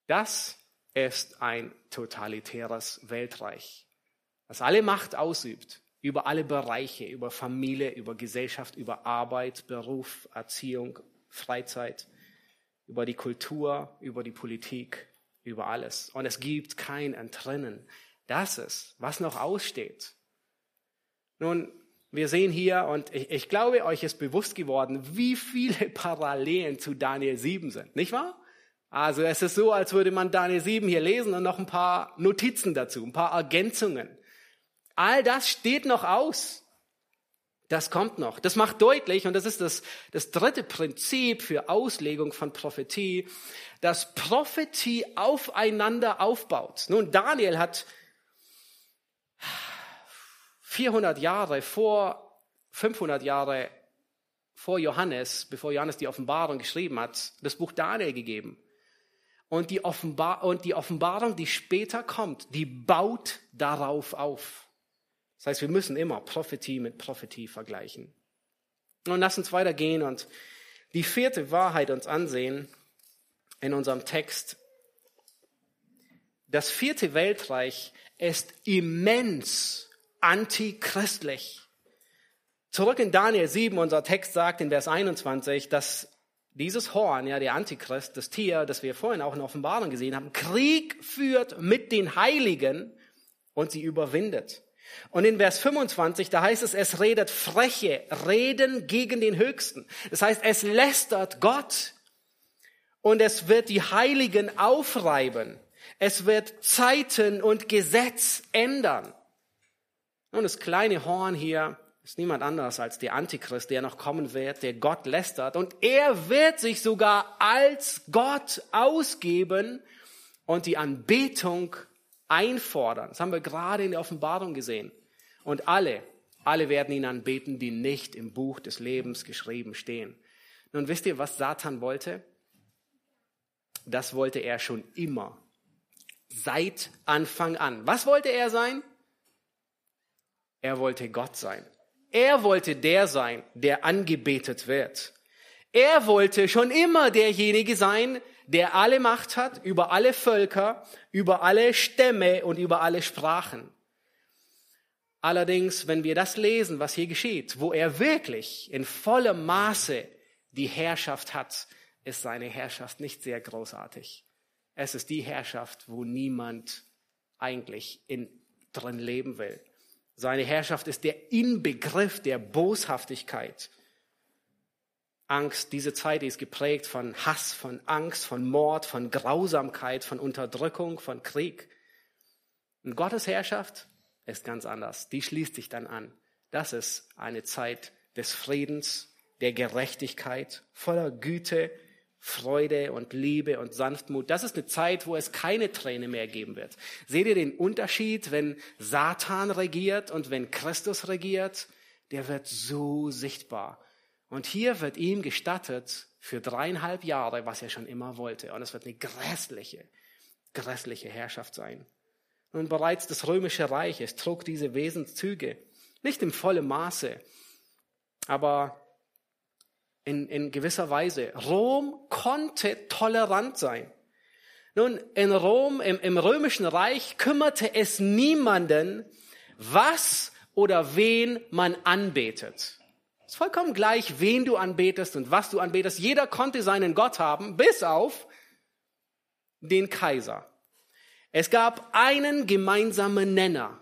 Das ist ein totalitäres Weltreich, das alle Macht ausübt über alle Bereiche, über Familie, über Gesellschaft, über Arbeit, Beruf, Erziehung, Freizeit, über die Kultur, über die Politik, über alles. Und es gibt kein Entrinnen. Das ist, was noch aussteht. Nun, wir sehen hier, und ich, ich glaube, euch ist bewusst geworden, wie viele [LAUGHS] Parallelen zu Daniel 7 sind, nicht wahr? Also es ist so, als würde man Daniel 7 hier lesen und noch ein paar Notizen dazu, ein paar Ergänzungen. All das steht noch aus. Das kommt noch. Das macht deutlich, und das ist das, das dritte Prinzip für Auslegung von Prophetie, dass Prophetie aufeinander aufbaut. Nun, Daniel hat 400 Jahre vor, 500 Jahre vor Johannes, bevor Johannes die Offenbarung geschrieben hat, das Buch Daniel gegeben. Und die, Offenbar und die Offenbarung, die später kommt, die baut darauf auf. Das heißt, wir müssen immer Prophetie mit Prophetie vergleichen. Und lass uns weitergehen und die vierte Wahrheit uns ansehen in unserem Text. Das vierte Weltreich ist immens antichristlich. Zurück in Daniel 7, unser Text sagt in Vers 21, dass dieses Horn, ja, der Antichrist, das Tier, das wir vorhin auch in Offenbarung gesehen haben, Krieg führt mit den Heiligen und sie überwindet. Und in Vers 25, da heißt es, es redet freche Reden gegen den Höchsten. Das heißt, es lästert Gott und es wird die Heiligen aufreiben. Es wird Zeiten und Gesetz ändern. Und das kleine Horn hier ist niemand anders als der Antichrist, der noch kommen wird, der Gott lästert. Und er wird sich sogar als Gott ausgeben und die Anbetung einfordern. Das haben wir gerade in der Offenbarung gesehen. Und alle, alle werden ihn anbeten, die nicht im Buch des Lebens geschrieben stehen. Nun wisst ihr, was Satan wollte? Das wollte er schon immer. Seit Anfang an. Was wollte er sein? Er wollte Gott sein. Er wollte der sein, der angebetet wird. Er wollte schon immer derjenige sein, der alle Macht hat über alle Völker, über alle Stämme und über alle Sprachen. Allerdings, wenn wir das lesen, was hier geschieht, wo er wirklich in vollem Maße die Herrschaft hat, ist seine Herrschaft nicht sehr großartig. Es ist die Herrschaft, wo niemand eigentlich in, drin leben will. Seine Herrschaft ist der Inbegriff der Boshaftigkeit. Angst, diese Zeit ist geprägt von Hass, von Angst, von Mord, von Grausamkeit, von Unterdrückung, von Krieg. Und Gottes Herrschaft ist ganz anders. Die schließt sich dann an. Das ist eine Zeit des Friedens, der Gerechtigkeit, voller Güte, Freude und Liebe und Sanftmut. Das ist eine Zeit, wo es keine Träne mehr geben wird. Seht ihr den Unterschied, wenn Satan regiert und wenn Christus regiert? Der wird so sichtbar. Und hier wird ihm gestattet für dreieinhalb Jahre, was er schon immer wollte. Und es wird eine grässliche, grässliche Herrschaft sein. Und bereits das römische Reich, es trug diese Wesenszüge. Nicht im vollen Maße, aber in, in gewisser Weise. Rom konnte tolerant sein. Nun, in Rom, im, im römischen Reich kümmerte es niemanden, was oder wen man anbetet. Es ist vollkommen gleich, wen du anbetest und was du anbetest. Jeder konnte seinen Gott haben, bis auf den Kaiser. Es gab einen gemeinsamen Nenner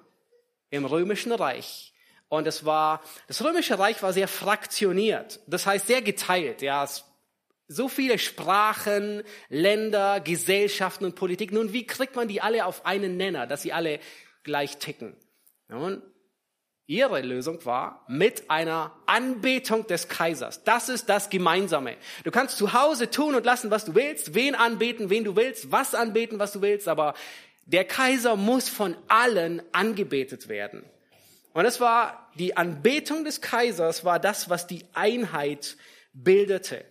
im römischen Reich. Und es war, das römische Reich war sehr fraktioniert. Das heißt sehr geteilt. Ja, so viele Sprachen, Länder, Gesellschaften und Politik. Nun, wie kriegt man die alle auf einen Nenner, dass sie alle gleich ticken? Nun, Ihre Lösung war mit einer Anbetung des Kaisers. Das ist das Gemeinsame. Du kannst zu Hause tun und lassen, was du willst, wen anbeten, wen du willst, was anbeten, was du willst, aber der Kaiser muss von allen angebetet werden. Und es war die Anbetung des Kaisers, war das, was die Einheit bildete.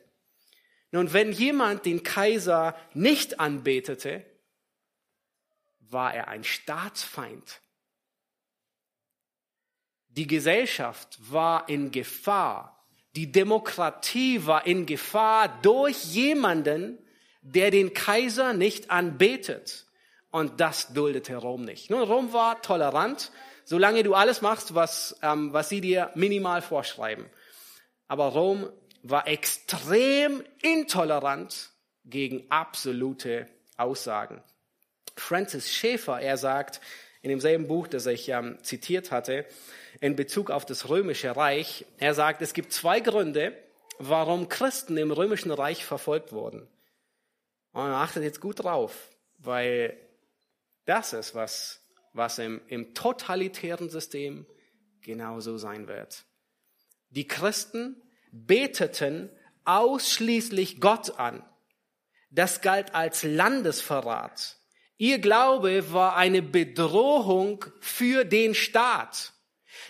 Nun, wenn jemand den Kaiser nicht anbetete, war er ein Staatsfeind. Die Gesellschaft war in Gefahr. Die Demokratie war in Gefahr durch jemanden, der den Kaiser nicht anbetet. Und das duldete Rom nicht. Nun, Rom war tolerant, solange du alles machst, was, ähm, was sie dir minimal vorschreiben. Aber Rom war extrem intolerant gegen absolute Aussagen. Francis Schäfer, er sagt in demselben Buch, das ich ähm, zitiert hatte, in Bezug auf das römische Reich, er sagt, es gibt zwei Gründe, warum Christen im römischen Reich verfolgt wurden. Und achtet jetzt gut drauf, weil das ist, was, was im, im totalitären System genauso sein wird. Die Christen beteten ausschließlich Gott an. Das galt als Landesverrat. Ihr Glaube war eine Bedrohung für den Staat.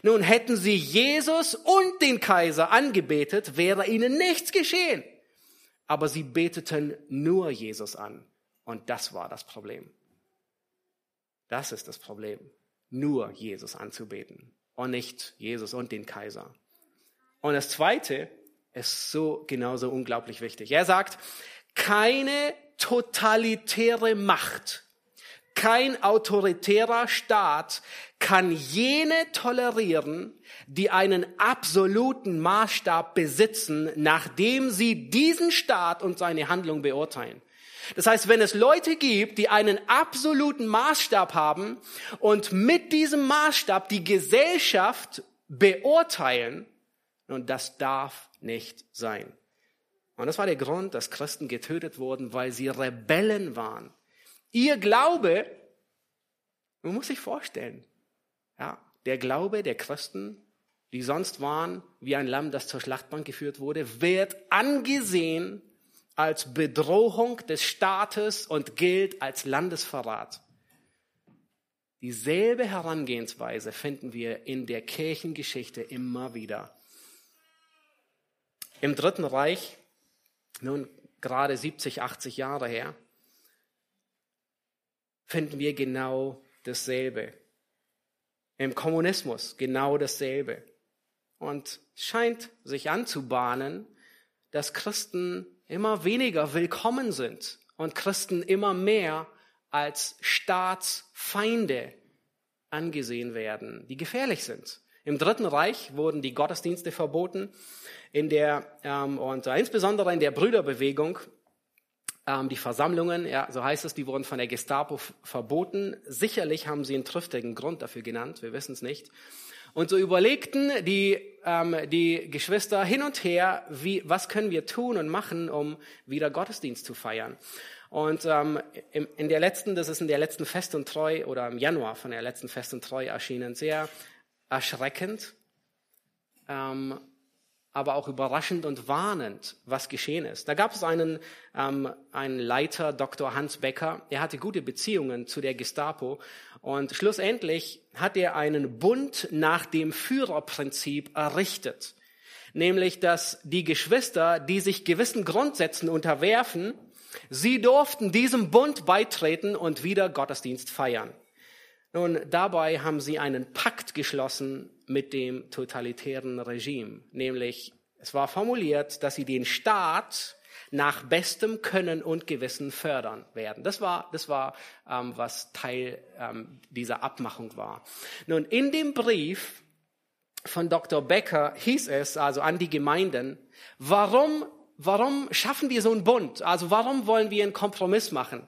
Nun hätten sie Jesus und den Kaiser angebetet, wäre ihnen nichts geschehen. Aber sie beteten nur Jesus an. Und das war das Problem. Das ist das Problem. Nur Jesus anzubeten und nicht Jesus und den Kaiser. Und das zweite ist so genauso unglaublich wichtig. Er sagt, keine totalitäre Macht, kein autoritärer Staat kann jene tolerieren, die einen absoluten Maßstab besitzen, nachdem sie diesen Staat und seine Handlung beurteilen. Das heißt, wenn es Leute gibt, die einen absoluten Maßstab haben und mit diesem Maßstab die Gesellschaft beurteilen, und das darf nicht sein. Und das war der Grund, dass Christen getötet wurden, weil sie Rebellen waren. Ihr Glaube, man muss sich vorstellen, ja, der Glaube der Christen, die sonst waren wie ein Lamm, das zur Schlachtbank geführt wurde, wird angesehen als Bedrohung des Staates und gilt als Landesverrat. Dieselbe Herangehensweise finden wir in der Kirchengeschichte immer wieder. Im Dritten Reich, nun gerade 70, 80 Jahre her, finden wir genau dasselbe. Im Kommunismus genau dasselbe. Und es scheint sich anzubahnen, dass Christen immer weniger willkommen sind und Christen immer mehr als Staatsfeinde angesehen werden, die gefährlich sind. Im Dritten Reich wurden die Gottesdienste verboten, in der ähm, und insbesondere in der Brüderbewegung ähm, die Versammlungen, ja, so heißt es, die wurden von der Gestapo verboten. Sicherlich haben sie einen triftigen Grund dafür genannt, wir wissen es nicht. Und so überlegten die, ähm, die Geschwister hin und her, wie, was können wir tun und machen, um wieder Gottesdienst zu feiern. Und ähm, in der letzten, das ist in der letzten Fest und Treu oder im Januar von der letzten Fest und Treu erschienen, sehr erschreckend. Ähm, aber auch überraschend und warnend, was geschehen ist. Da gab es einen, ähm, einen Leiter, Dr. Hans Becker, er hatte gute Beziehungen zu der Gestapo und schlussendlich hat er einen Bund nach dem Führerprinzip errichtet. Nämlich, dass die Geschwister, die sich gewissen Grundsätzen unterwerfen, sie durften diesem Bund beitreten und wieder Gottesdienst feiern. Nun, dabei haben sie einen Pakt geschlossen mit dem totalitären Regime, nämlich es war formuliert, dass sie den Staat nach bestem Können und Gewissen fördern werden. Das war, das war ähm, was Teil ähm, dieser Abmachung war. Nun, in dem Brief von Dr. Becker hieß es also an die Gemeinden, warum, warum schaffen wir so einen Bund? Also warum wollen wir einen Kompromiss machen?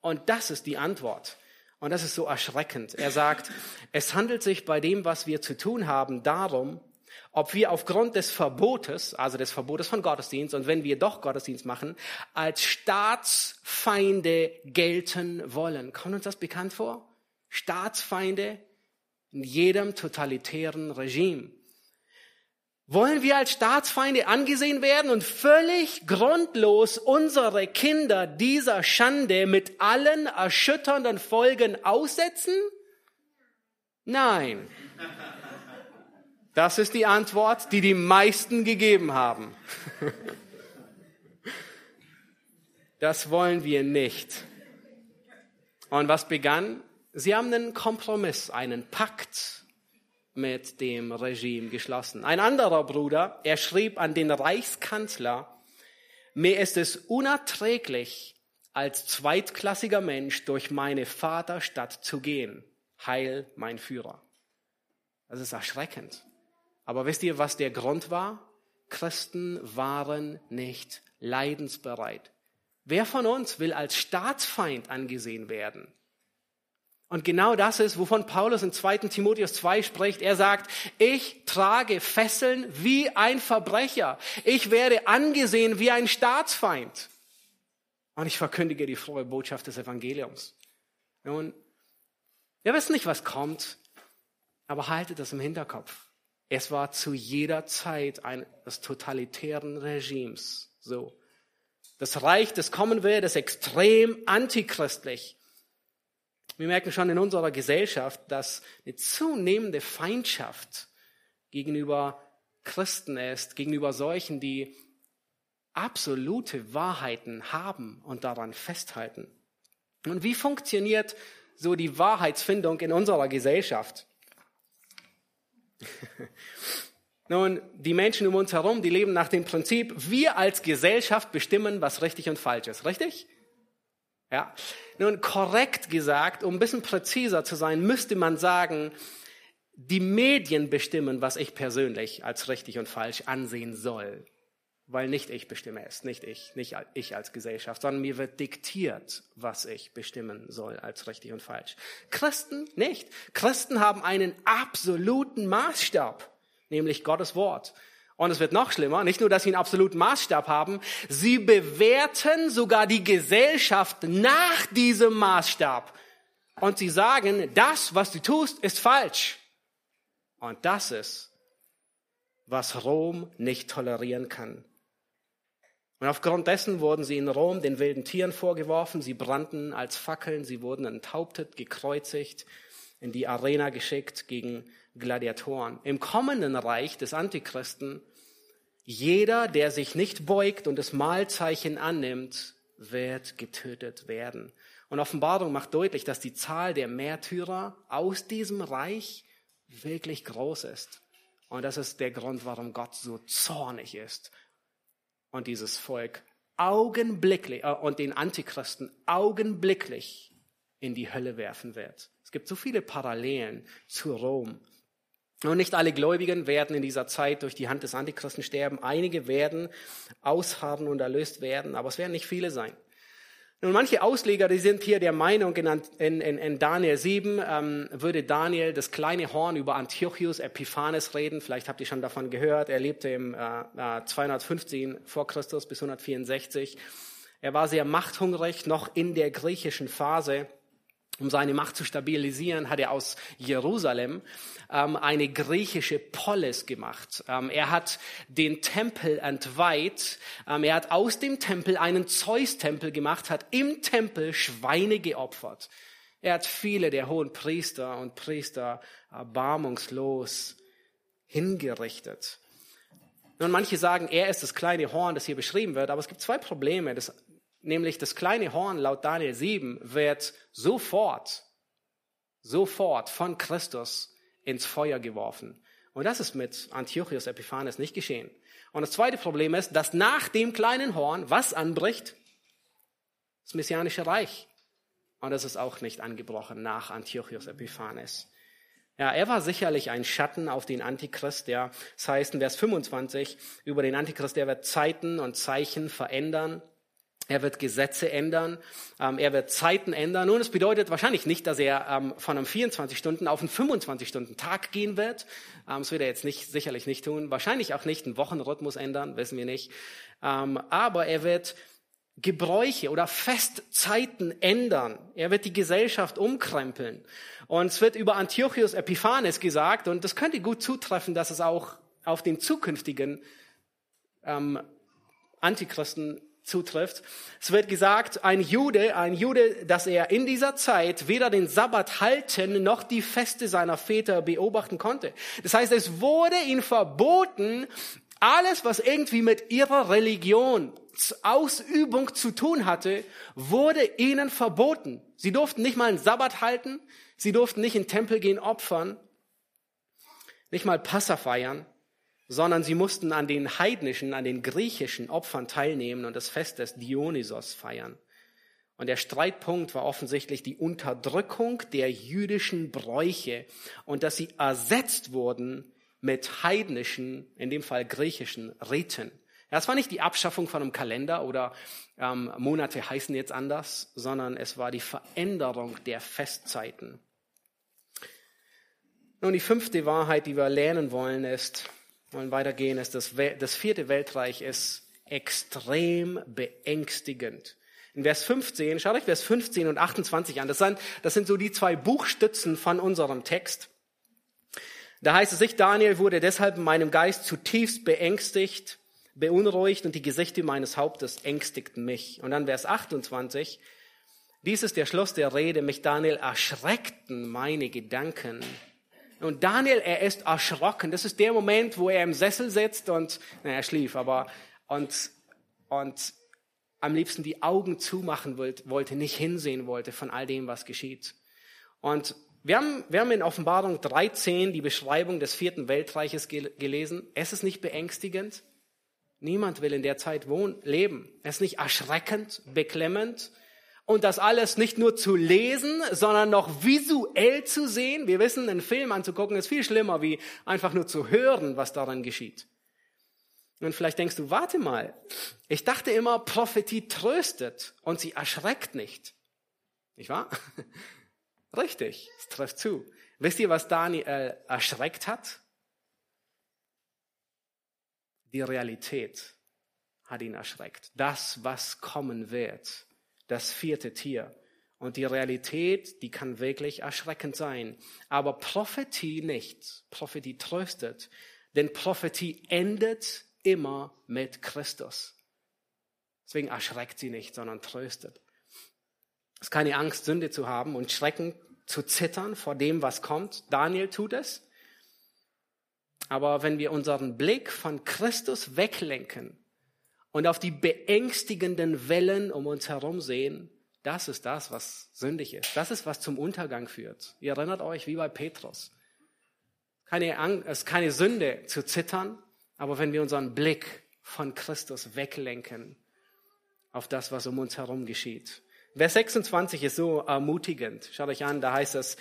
Und das ist die Antwort. Und das ist so erschreckend. Er sagt, es handelt sich bei dem, was wir zu tun haben, darum, ob wir aufgrund des Verbotes, also des Verbotes von Gottesdienst, und wenn wir doch Gottesdienst machen, als Staatsfeinde gelten wollen. Kommt uns das bekannt vor? Staatsfeinde in jedem totalitären Regime. Wollen wir als Staatsfeinde angesehen werden und völlig grundlos unsere Kinder dieser Schande mit allen erschütternden Folgen aussetzen? Nein. Das ist die Antwort, die die meisten gegeben haben. Das wollen wir nicht. Und was begann? Sie haben einen Kompromiss, einen Pakt mit dem Regime geschlossen. Ein anderer Bruder, er schrieb an den Reichskanzler, mir ist es unerträglich, als zweitklassiger Mensch durch meine Vaterstadt zu gehen. Heil mein Führer. Das ist erschreckend. Aber wisst ihr, was der Grund war? Christen waren nicht leidensbereit. Wer von uns will als Staatsfeind angesehen werden? Und genau das ist, wovon Paulus in 2. Timotheus 2 spricht. Er sagt, ich trage Fesseln wie ein Verbrecher. Ich werde angesehen wie ein Staatsfeind. Und ich verkündige die frohe Botschaft des Evangeliums. Nun, wir wissen nicht, was kommt, aber haltet das im Hinterkopf. Es war zu jeder Zeit eines totalitären Regimes so. Das Reich, das kommen will, ist extrem antichristlich. Wir merken schon in unserer Gesellschaft, dass eine zunehmende Feindschaft gegenüber Christen ist, gegenüber solchen, die absolute Wahrheiten haben und daran festhalten. Und wie funktioniert so die Wahrheitsfindung in unserer Gesellschaft? [LAUGHS] Nun, die Menschen um uns herum, die leben nach dem Prinzip, wir als Gesellschaft bestimmen, was richtig und falsch ist. Richtig? Ja. Nun, korrekt gesagt, um ein bisschen präziser zu sein, müsste man sagen, die Medien bestimmen, was ich persönlich als richtig und falsch ansehen soll. Weil nicht ich bestimme es, nicht ich, nicht ich als Gesellschaft, sondern mir wird diktiert, was ich bestimmen soll als richtig und falsch. Christen nicht. Christen haben einen absoluten Maßstab, nämlich Gottes Wort. Und es wird noch schlimmer, nicht nur, dass sie einen absoluten Maßstab haben, sie bewerten sogar die Gesellschaft nach diesem Maßstab. Und sie sagen, das, was du tust, ist falsch. Und das ist, was Rom nicht tolerieren kann. Und aufgrund dessen wurden sie in Rom den wilden Tieren vorgeworfen, sie brannten als Fackeln, sie wurden enthauptet, gekreuzigt, in die Arena geschickt gegen Gladiatoren. Im kommenden Reich des Antichristen jeder, der sich nicht beugt und das Mahlzeichen annimmt, wird getötet werden. Und Offenbarung macht deutlich, dass die Zahl der Märtyrer aus diesem Reich wirklich groß ist. Und das ist der Grund, warum Gott so zornig ist und dieses Volk augenblicklich äh, und den Antichristen augenblicklich in die Hölle werfen wird. Es gibt so viele Parallelen zu Rom. Und nicht alle Gläubigen werden in dieser Zeit durch die Hand des Antichristen sterben. Einige werden ausharren und erlöst werden, aber es werden nicht viele sein. Nun, manche Ausleger, die sind hier der Meinung, in, in, in Daniel 7 ähm, würde Daniel das kleine Horn über Antiochus Epiphanes reden. Vielleicht habt ihr schon davon gehört. Er lebte im äh, 215 äh, vor Christus bis 164. Er war sehr machthungrig, noch in der griechischen Phase. Um seine Macht zu stabilisieren, hat er aus Jerusalem ähm, eine griechische Polis gemacht. Ähm, er hat den Tempel entweiht. Ähm, er hat aus dem Tempel einen Zeus-Tempel gemacht, hat im Tempel Schweine geopfert. Er hat viele der hohen Priester und Priester erbarmungslos hingerichtet. Nun, manche sagen, er ist das kleine Horn, das hier beschrieben wird, aber es gibt zwei Probleme. Das nämlich das kleine Horn laut Daniel 7 wird sofort, sofort von Christus ins Feuer geworfen. Und das ist mit Antiochus Epiphanes nicht geschehen. Und das zweite Problem ist, dass nach dem kleinen Horn was anbricht? Das Messianische Reich. Und das ist auch nicht angebrochen nach Antiochus Epiphanes. Ja, er war sicherlich ein Schatten auf den Antichrist, ja. Das heißt in Vers 25 über den Antichrist, der wird Zeiten und Zeichen verändern. Er wird Gesetze ändern, ähm, er wird Zeiten ändern. Nun, es bedeutet wahrscheinlich nicht, dass er ähm, von einem 24-Stunden auf einen 25-Stunden-Tag gehen wird. Ähm, das wird er jetzt nicht, sicherlich nicht tun. Wahrscheinlich auch nicht einen Wochenrhythmus ändern, wissen wir nicht. Ähm, aber er wird Gebräuche oder Festzeiten ändern. Er wird die Gesellschaft umkrempeln. Und es wird über Antiochus Epiphanes gesagt, und das könnte gut zutreffen, dass es auch auf den zukünftigen ähm, Antichristen zutrifft. Es wird gesagt, ein Jude, ein Jude, dass er in dieser Zeit weder den Sabbat halten noch die Feste seiner Väter beobachten konnte. Das heißt, es wurde ihm verboten, alles, was irgendwie mit ihrer Religion Ausübung zu tun hatte, wurde ihnen verboten. Sie durften nicht mal einen Sabbat halten, sie durften nicht in den Tempel gehen opfern, nicht mal Passa feiern, sondern sie mussten an den heidnischen, an den griechischen Opfern teilnehmen und das Fest des Dionysos feiern. Und der Streitpunkt war offensichtlich die Unterdrückung der jüdischen Bräuche und dass sie ersetzt wurden mit heidnischen, in dem Fall griechischen Riten. Das war nicht die Abschaffung von einem Kalender oder ähm, Monate heißen jetzt anders, sondern es war die Veränderung der Festzeiten. Nun, die fünfte Wahrheit, die wir lernen wollen, ist, wollen weitergehen, ist, dass das vierte Weltreich ist extrem beängstigend. In Vers 15, schaut euch Vers 15 und 28 an. Das sind, das sind so die zwei Buchstützen von unserem Text. Da heißt es, ich, Daniel, wurde deshalb in meinem Geist zutiefst beängstigt, beunruhigt und die Gesichter meines Hauptes ängstigten mich. Und dann Vers 28, dies ist der Schluss der Rede, mich Daniel erschreckten meine Gedanken. Und Daniel, er ist erschrocken. Das ist der Moment, wo er im Sessel sitzt und, naja, er schlief, aber, und, und am liebsten die Augen zumachen wollte, nicht hinsehen wollte von all dem, was geschieht. Und wir haben, wir haben in Offenbarung 13 die Beschreibung des vierten Weltreiches gelesen. Es ist nicht beängstigend. Niemand will in der Zeit wohnen, leben. Es ist nicht erschreckend, beklemmend. Und das alles nicht nur zu lesen, sondern noch visuell zu sehen. Wir wissen, einen Film anzugucken ist viel schlimmer, wie einfach nur zu hören, was daran geschieht. Und vielleicht denkst du, warte mal, ich dachte immer, Prophetie tröstet und sie erschreckt nicht. Nicht wahr? [LAUGHS] Richtig, es trifft zu. Wisst ihr, was Daniel erschreckt hat? Die Realität hat ihn erschreckt. Das, was kommen wird. Das vierte Tier. Und die Realität, die kann wirklich erschreckend sein. Aber Prophetie nicht. Prophetie tröstet. Denn Prophetie endet immer mit Christus. Deswegen erschreckt sie nicht, sondern tröstet. Es ist keine Angst, Sünde zu haben und Schrecken zu zittern vor dem, was kommt. Daniel tut es. Aber wenn wir unseren Blick von Christus weglenken und auf die beängstigenden Wellen um uns herum sehen, das ist das, was sündig ist. Das ist, was zum Untergang führt. Ihr erinnert euch, wie bei Petrus. Keine Angst, es ist keine Sünde zu zittern, aber wenn wir unseren Blick von Christus weglenken auf das, was um uns herum geschieht. Vers 26 ist so ermutigend. Schaut euch an, da heißt es,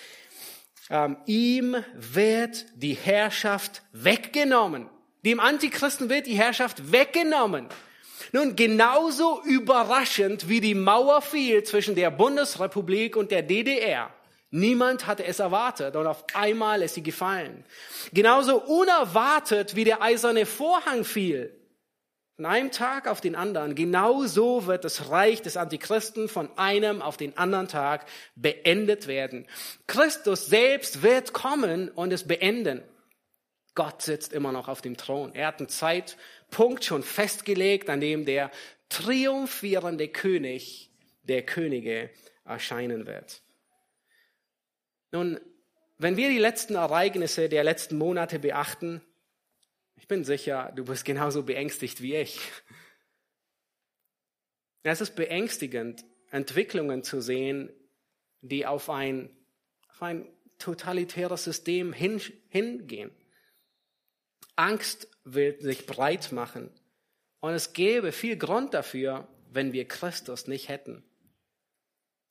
ähm, ihm wird die Herrschaft weggenommen. Dem Antichristen wird die Herrschaft weggenommen. Nun, genauso überraschend wie die Mauer fiel zwischen der Bundesrepublik und der DDR. Niemand hatte es erwartet und auf einmal ist sie gefallen. Genauso unerwartet wie der eiserne Vorhang fiel. Von einem Tag auf den anderen. Genauso wird das Reich des Antichristen von einem auf den anderen Tag beendet werden. Christus selbst wird kommen und es beenden. Gott sitzt immer noch auf dem Thron. Er hat einen Zeitpunkt schon festgelegt, an dem der triumphierende König der Könige erscheinen wird. Nun, wenn wir die letzten Ereignisse der letzten Monate beachten, ich bin sicher, du bist genauso beängstigt wie ich. Es ist beängstigend, Entwicklungen zu sehen, die auf ein, auf ein totalitäres System hin, hingehen. Angst will sich breit machen. Und es gäbe viel Grund dafür, wenn wir Christus nicht hätten.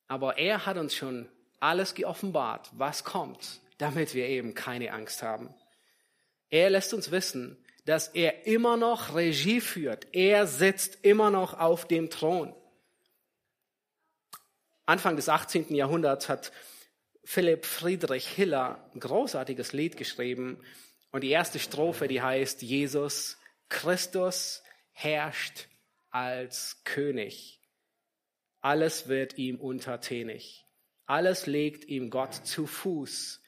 Aber er hat uns schon alles geoffenbart, was kommt, damit wir eben keine Angst haben. Er lässt uns wissen, dass er immer noch Regie führt. Er sitzt immer noch auf dem Thron. Anfang des 18. Jahrhunderts hat Philipp Friedrich Hiller ein großartiges Lied geschrieben. Und die erste Strophe, die heißt, Jesus Christus herrscht als König. Alles wird ihm untertänig. Alles legt ihm Gott zu Fuß.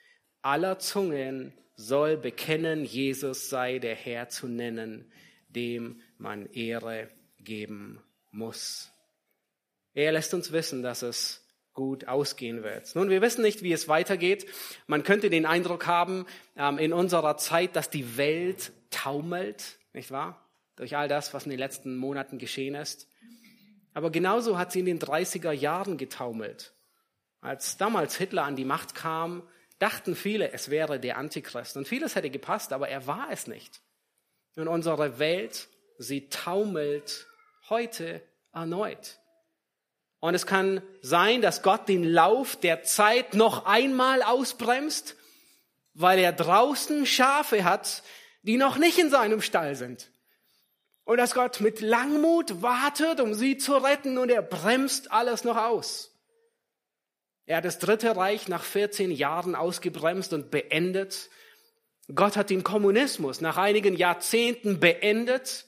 Aller Zungen soll bekennen, Jesus sei der Herr zu nennen, dem man Ehre geben muss. Er lässt uns wissen, dass es gut ausgehen wird. Nun, wir wissen nicht, wie es weitergeht. Man könnte den Eindruck haben ähm, in unserer Zeit, dass die Welt taumelt, nicht wahr? durch all das, was in den letzten Monaten geschehen ist. Aber genauso hat sie in den 30er Jahren getaumelt. Als damals Hitler an die Macht kam, dachten viele, es wäre der Antichrist. Und vieles hätte gepasst, aber er war es nicht. Und unsere Welt, sie taumelt heute erneut. Und es kann sein, dass Gott den Lauf der Zeit noch einmal ausbremst, weil er draußen Schafe hat, die noch nicht in seinem Stall sind. Und dass Gott mit Langmut wartet, um sie zu retten und er bremst alles noch aus. Er hat das Dritte Reich nach 14 Jahren ausgebremst und beendet. Gott hat den Kommunismus nach einigen Jahrzehnten beendet.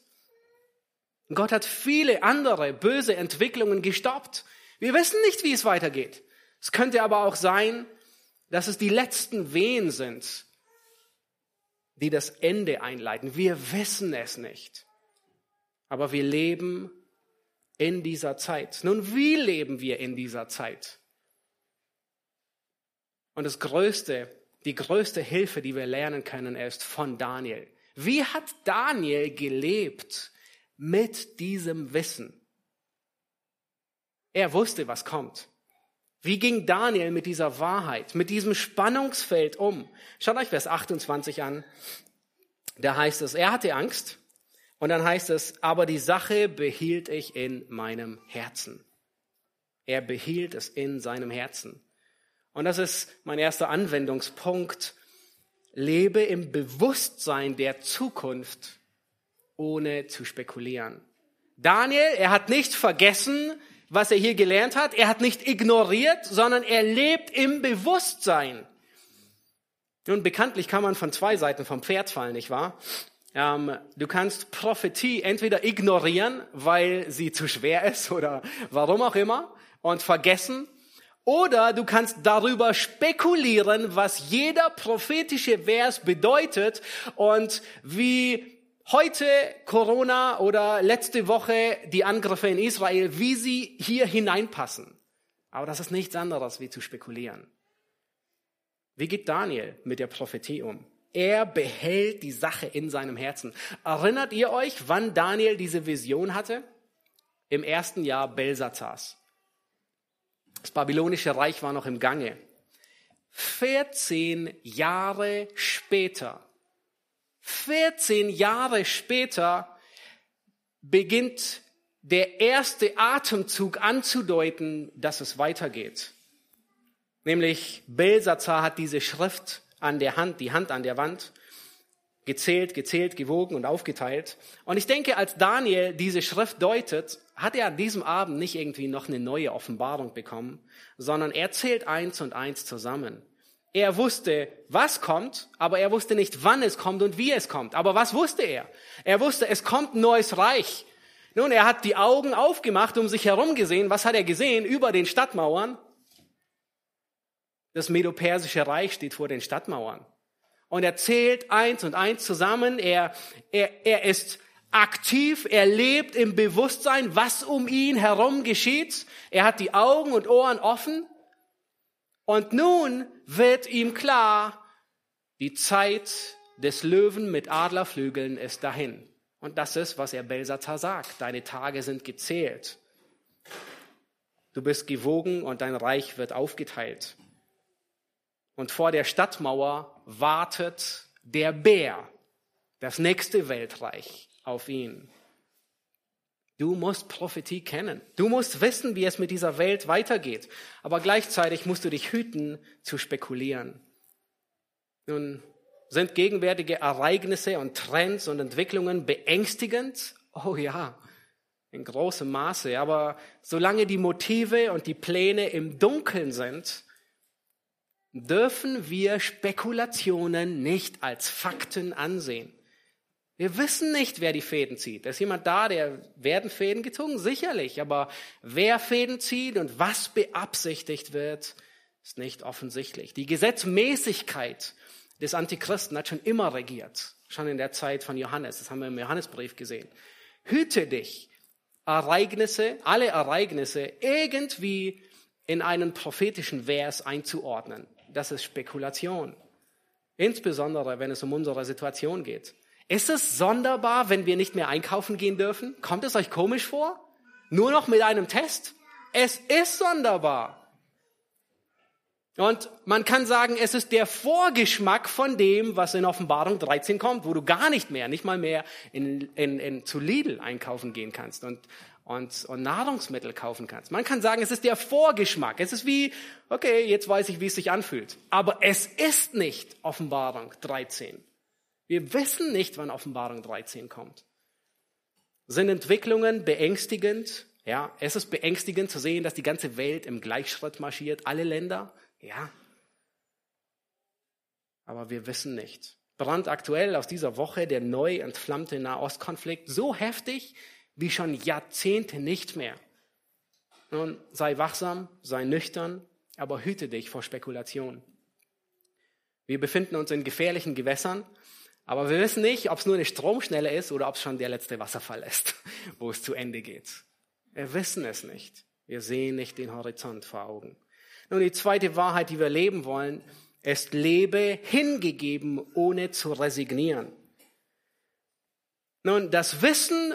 Gott hat viele andere böse Entwicklungen gestoppt. Wir wissen nicht, wie es weitergeht. Es könnte aber auch sein, dass es die letzten Wehen sind, die das Ende einleiten. Wir wissen es nicht. Aber wir leben in dieser Zeit. Nun, wie leben wir in dieser Zeit? Und das Größte, die größte Hilfe, die wir lernen können, ist von Daniel. Wie hat Daniel gelebt mit diesem Wissen? Er wusste, was kommt. Wie ging Daniel mit dieser Wahrheit, mit diesem Spannungsfeld um? Schaut euch Vers 28 an. Da heißt es, er hatte Angst. Und dann heißt es, aber die Sache behielt ich in meinem Herzen. Er behielt es in seinem Herzen. Und das ist mein erster Anwendungspunkt. Lebe im Bewusstsein der Zukunft, ohne zu spekulieren. Daniel, er hat nicht vergessen, was er hier gelernt hat. Er hat nicht ignoriert, sondern er lebt im Bewusstsein. Nun, bekanntlich kann man von zwei Seiten vom Pferd fallen, nicht wahr? Ähm, du kannst Prophetie entweder ignorieren, weil sie zu schwer ist oder warum auch immer und vergessen. Oder du kannst darüber spekulieren, was jeder prophetische Vers bedeutet und wie heute Corona oder letzte Woche die Angriffe in Israel, wie sie hier hineinpassen. Aber das ist nichts anderes, wie zu spekulieren. Wie geht Daniel mit der Prophetie um? Er behält die Sache in seinem Herzen. Erinnert ihr euch, wann Daniel diese Vision hatte? Im ersten Jahr Belsazars. Das babylonische Reich war noch im Gange. 14 Jahre später 14 Jahre später beginnt der erste Atemzug anzudeuten, dass es weitergeht. Nämlich Belsazar hat diese Schrift an der Hand, die Hand an der Wand, gezählt, gezählt, gewogen und aufgeteilt. Und ich denke, als Daniel diese Schrift deutet, hat er an diesem Abend nicht irgendwie noch eine neue Offenbarung bekommen, sondern er zählt eins und eins zusammen. Er wusste, was kommt, aber er wusste nicht, wann es kommt und wie es kommt. Aber was wusste er? Er wusste, es kommt ein neues Reich. Nun, er hat die Augen aufgemacht, um sich herum gesehen. Was hat er gesehen? Über den Stadtmauern. Das Medo-Persische Reich steht vor den Stadtmauern. Und er zählt eins und eins zusammen. Er, er, er ist aktiv, er lebt im Bewusstsein, was um ihn herum geschieht. Er hat die Augen und Ohren offen. Und nun wird ihm klar, die Zeit des Löwen mit Adlerflügeln ist dahin. Und das ist, was er Belsazar sagt. Deine Tage sind gezählt. Du bist gewogen und dein Reich wird aufgeteilt. Und vor der Stadtmauer wartet der Bär, das nächste Weltreich, auf ihn. Du musst Prophetie kennen. Du musst wissen, wie es mit dieser Welt weitergeht. Aber gleichzeitig musst du dich hüten, zu spekulieren. Nun, sind gegenwärtige Ereignisse und Trends und Entwicklungen beängstigend? Oh ja, in großem Maße. Aber solange die Motive und die Pläne im Dunkeln sind, dürfen wir Spekulationen nicht als Fakten ansehen. Wir wissen nicht, wer die Fäden zieht. Ist jemand da, der werden Fäden gezogen? Sicherlich. Aber wer Fäden zieht und was beabsichtigt wird, ist nicht offensichtlich. Die Gesetzmäßigkeit des Antichristen hat schon immer regiert. Schon in der Zeit von Johannes. Das haben wir im Johannesbrief gesehen. Hüte dich, Ereignisse, alle Ereignisse irgendwie in einen prophetischen Vers einzuordnen. Das ist Spekulation. Insbesondere, wenn es um unsere Situation geht. Ist es sonderbar, wenn wir nicht mehr einkaufen gehen dürfen? Kommt es euch komisch vor? Nur noch mit einem Test? Es ist sonderbar. Und man kann sagen, es ist der Vorgeschmack von dem, was in Offenbarung 13 kommt, wo du gar nicht mehr, nicht mal mehr in, in, in, zu Lidl einkaufen gehen kannst und, und, und Nahrungsmittel kaufen kannst. Man kann sagen, es ist der Vorgeschmack. Es ist wie, okay, jetzt weiß ich, wie es sich anfühlt. Aber es ist nicht Offenbarung 13. Wir wissen nicht, wann Offenbarung 13 kommt. Sind Entwicklungen beängstigend? Ja, es ist beängstigend zu sehen, dass die ganze Welt im Gleichschritt marschiert, alle Länder. Ja. Aber wir wissen nicht. Brandaktuell aus dieser Woche der neu entflammte Nahostkonflikt, so heftig wie schon Jahrzehnte nicht mehr. Nun, sei wachsam, sei nüchtern, aber hüte dich vor Spekulation. Wir befinden uns in gefährlichen Gewässern, aber wir wissen nicht, ob es nur eine Stromschnelle ist oder ob es schon der letzte Wasserfall ist, [LAUGHS] wo es zu Ende geht. Wir wissen es nicht. Wir sehen nicht den Horizont vor Augen. Nun, die zweite Wahrheit, die wir leben wollen, ist lebe hingegeben, ohne zu resignieren. Nun, das Wissen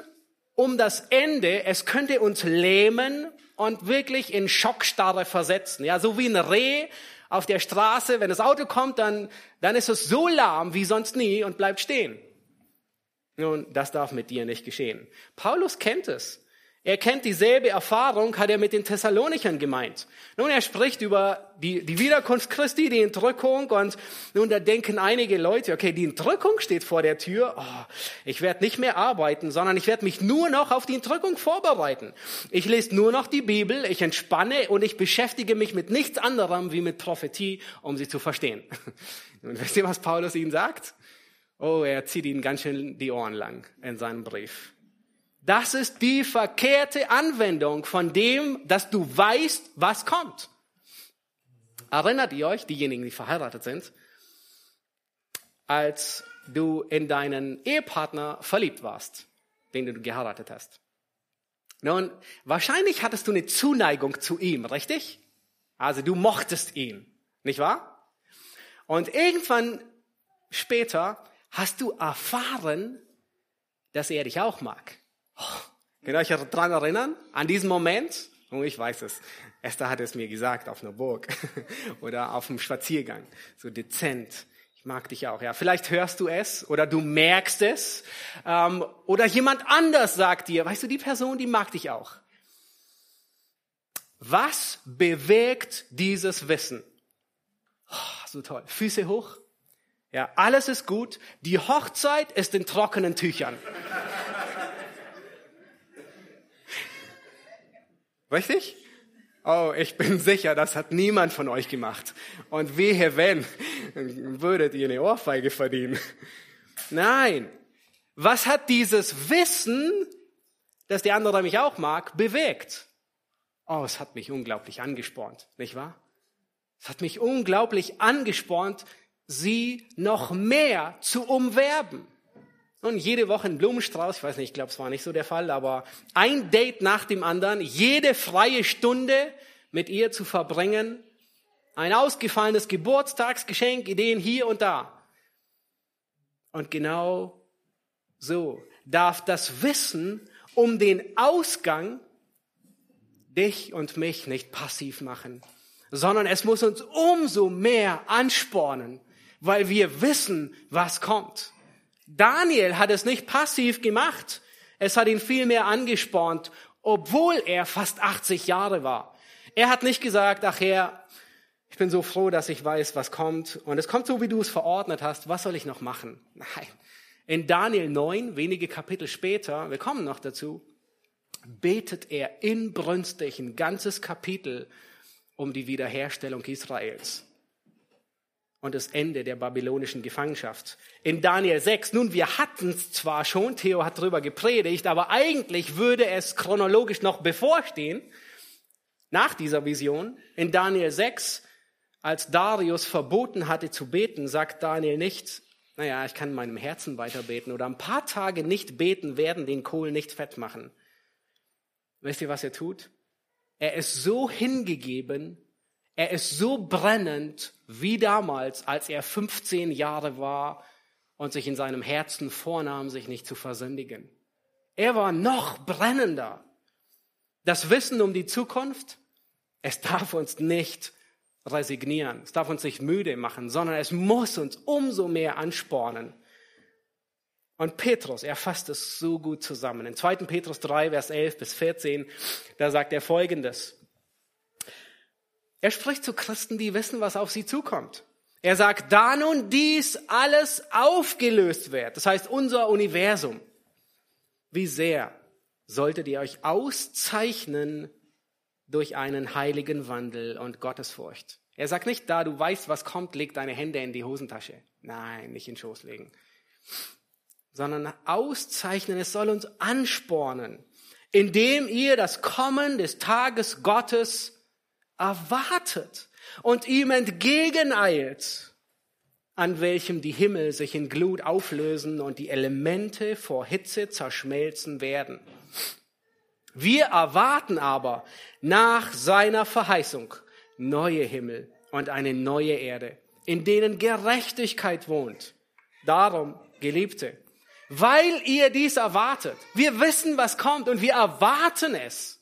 um das Ende, es könnte uns lähmen und wirklich in Schockstarre versetzen. Ja, so wie ein Reh auf der Straße, wenn das Auto kommt, dann, dann ist es so lahm wie sonst nie und bleibt stehen. Nun, das darf mit dir nicht geschehen. Paulus kennt es. Er kennt dieselbe Erfahrung, hat er mit den Thessalonichern gemeint. Nun, er spricht über die, die Wiederkunft Christi, die Entrückung und nun, da denken einige Leute, okay, die Entrückung steht vor der Tür, oh, ich werde nicht mehr arbeiten, sondern ich werde mich nur noch auf die Entrückung vorbereiten. Ich lese nur noch die Bibel, ich entspanne und ich beschäftige mich mit nichts anderem wie mit Prophetie, um sie zu verstehen. Nun, [LAUGHS] wisst ihr, was Paulus ihnen sagt? Oh, er zieht ihnen ganz schön die Ohren lang in seinem Brief. Das ist die verkehrte Anwendung von dem, dass du weißt, was kommt. Erinnert ihr euch, diejenigen, die verheiratet sind, als du in deinen Ehepartner verliebt warst, den du geheiratet hast? Nun, wahrscheinlich hattest du eine Zuneigung zu ihm, richtig? Also du mochtest ihn, nicht wahr? Und irgendwann später hast du erfahren, dass er dich auch mag. Könnt ihr euch daran erinnern? An diesen Moment? Oh, ich weiß es. Esther hat es mir gesagt auf einer Burg [LAUGHS] oder auf einem Spaziergang. So dezent. Ich mag dich auch. Ja, vielleicht hörst du es oder du merkst es ähm, oder jemand anders sagt dir, weißt du, die Person, die mag dich auch. Was bewegt dieses Wissen? Oh, so toll. Füße hoch. Ja, alles ist gut. Die Hochzeit ist in trockenen Tüchern. Richtig? Oh, ich bin [LAUGHS] sicher, das hat niemand von euch gemacht. Und wehe wenn, würdet ihr eine Ohrfeige verdienen. Nein. Was hat dieses Wissen, dass der andere mich auch mag, bewegt? Oh, es hat mich unglaublich angespornt, nicht wahr? Es hat mich unglaublich angespornt, sie noch mehr zu umwerben. Und jede Woche ein Blumenstrauß, ich weiß nicht, ich glaube, es war nicht so der Fall, aber ein Date nach dem anderen, jede freie Stunde mit ihr zu verbringen, ein ausgefallenes Geburtstagsgeschenk, Ideen hier und da. Und genau so darf das Wissen um den Ausgang dich und mich nicht passiv machen, sondern es muss uns umso mehr anspornen, weil wir wissen, was kommt. Daniel hat es nicht passiv gemacht. Es hat ihn vielmehr angespornt, obwohl er fast 80 Jahre war. Er hat nicht gesagt, ach Herr, ich bin so froh, dass ich weiß, was kommt. Und es kommt so, wie du es verordnet hast. Was soll ich noch machen? Nein. In Daniel 9, wenige Kapitel später, wir kommen noch dazu, betet er inbrünstig ein ganzes Kapitel um die Wiederherstellung Israels und das Ende der babylonischen Gefangenschaft. In Daniel 6, nun, wir hatten es zwar schon, Theo hat darüber gepredigt, aber eigentlich würde es chronologisch noch bevorstehen, nach dieser Vision. In Daniel 6, als Darius verboten hatte zu beten, sagt Daniel nicht, naja, ich kann in meinem Herzen weiter beten oder ein paar Tage nicht beten werden den Kohl nicht fett machen. Wisst ihr, was er tut? Er ist so hingegeben, er ist so brennend wie damals, als er 15 Jahre war und sich in seinem Herzen vornahm, sich nicht zu versündigen. Er war noch brennender. Das Wissen um die Zukunft, es darf uns nicht resignieren, es darf uns nicht müde machen, sondern es muss uns umso mehr anspornen. Und Petrus, er fasst es so gut zusammen. In 2. Petrus 3, Vers 11 bis 14, da sagt er Folgendes. Er spricht zu Christen, die wissen, was auf sie zukommt. Er sagt, da nun dies alles aufgelöst wird, das heißt unser Universum, wie sehr solltet ihr euch auszeichnen durch einen heiligen Wandel und Gottesfurcht. Er sagt nicht, da du weißt, was kommt, leg deine Hände in die Hosentasche. Nein, nicht in den Schoß legen. Sondern auszeichnen, es soll uns anspornen, indem ihr das Kommen des Tages Gottes erwartet und ihm entgegeneilt, an welchem die Himmel sich in Glut auflösen und die Elemente vor Hitze zerschmelzen werden. Wir erwarten aber nach seiner Verheißung neue Himmel und eine neue Erde, in denen Gerechtigkeit wohnt. Darum, Geliebte, weil ihr dies erwartet, wir wissen, was kommt und wir erwarten es,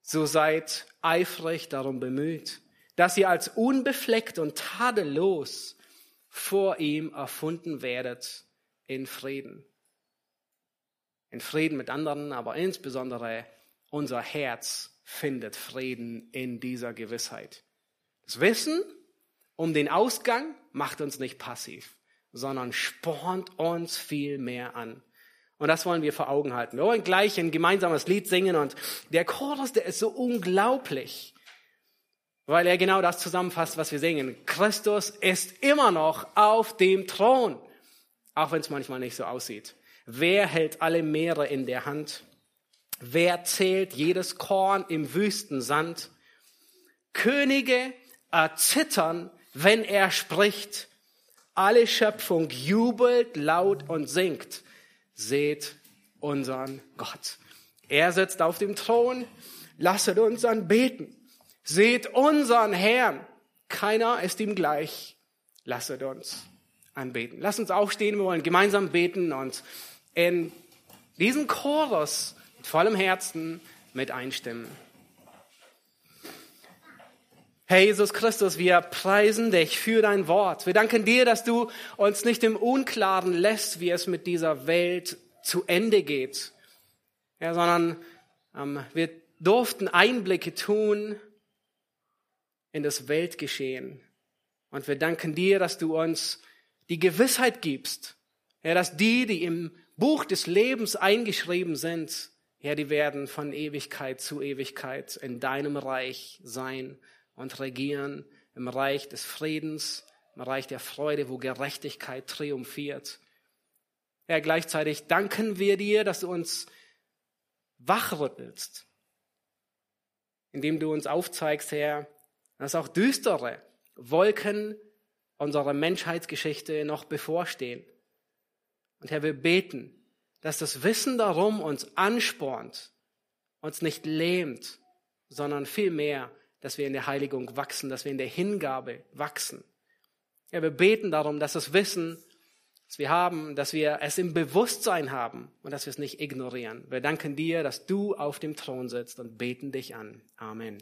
so seid eifrig darum bemüht, dass ihr als unbefleckt und tadellos vor ihm erfunden werdet in Frieden. In Frieden mit anderen, aber insbesondere unser Herz findet Frieden in dieser Gewissheit. Das Wissen um den Ausgang macht uns nicht passiv, sondern spornt uns viel mehr an. Und das wollen wir vor Augen halten. Wir wollen gleich ein gemeinsames Lied singen und der Chorus, der ist so unglaublich weil er genau das zusammenfasst, was wir singen. Christus ist immer noch auf dem Thron, auch wenn es manchmal nicht so aussieht. Wer hält alle Meere in der Hand? Wer zählt jedes Korn im Wüstensand? Könige erzittern, wenn er spricht. Alle Schöpfung jubelt laut und singt. Seht unseren Gott. Er sitzt auf dem Thron. Lasset uns anbeten. Seht unseren Herrn. Keiner ist ihm gleich. Lasset uns anbeten. Lasst uns aufstehen. Wir wollen gemeinsam beten und in diesen Chorus mit vollem Herzen mit einstimmen. Herr Jesus Christus, wir preisen dich für dein Wort. Wir danken dir, dass du uns nicht im Unklaren lässt, wie es mit dieser Welt zu Ende geht, ja, sondern ähm, wir durften Einblicke tun in das Weltgeschehen. Und wir danken dir, dass du uns die Gewissheit gibst, ja, dass die, die im Buch des Lebens eingeschrieben sind, ja, die werden von Ewigkeit zu Ewigkeit in deinem Reich sein und regieren, im Reich des Friedens, im Reich der Freude, wo Gerechtigkeit triumphiert. Ja, gleichzeitig danken wir dir, dass du uns wachrüttelst, indem du uns aufzeigst, Herr, dass auch düstere Wolken unserer Menschheitsgeschichte noch bevorstehen. Und Herr, wir beten, dass das Wissen darum uns anspornt, uns nicht lähmt, sondern vielmehr, dass wir in der Heiligung wachsen, dass wir in der Hingabe wachsen. Ja, wir beten darum, dass das Wissen, das wir haben, dass wir es im Bewusstsein haben und dass wir es nicht ignorieren. Wir danken dir, dass du auf dem Thron sitzt und beten dich an. Amen.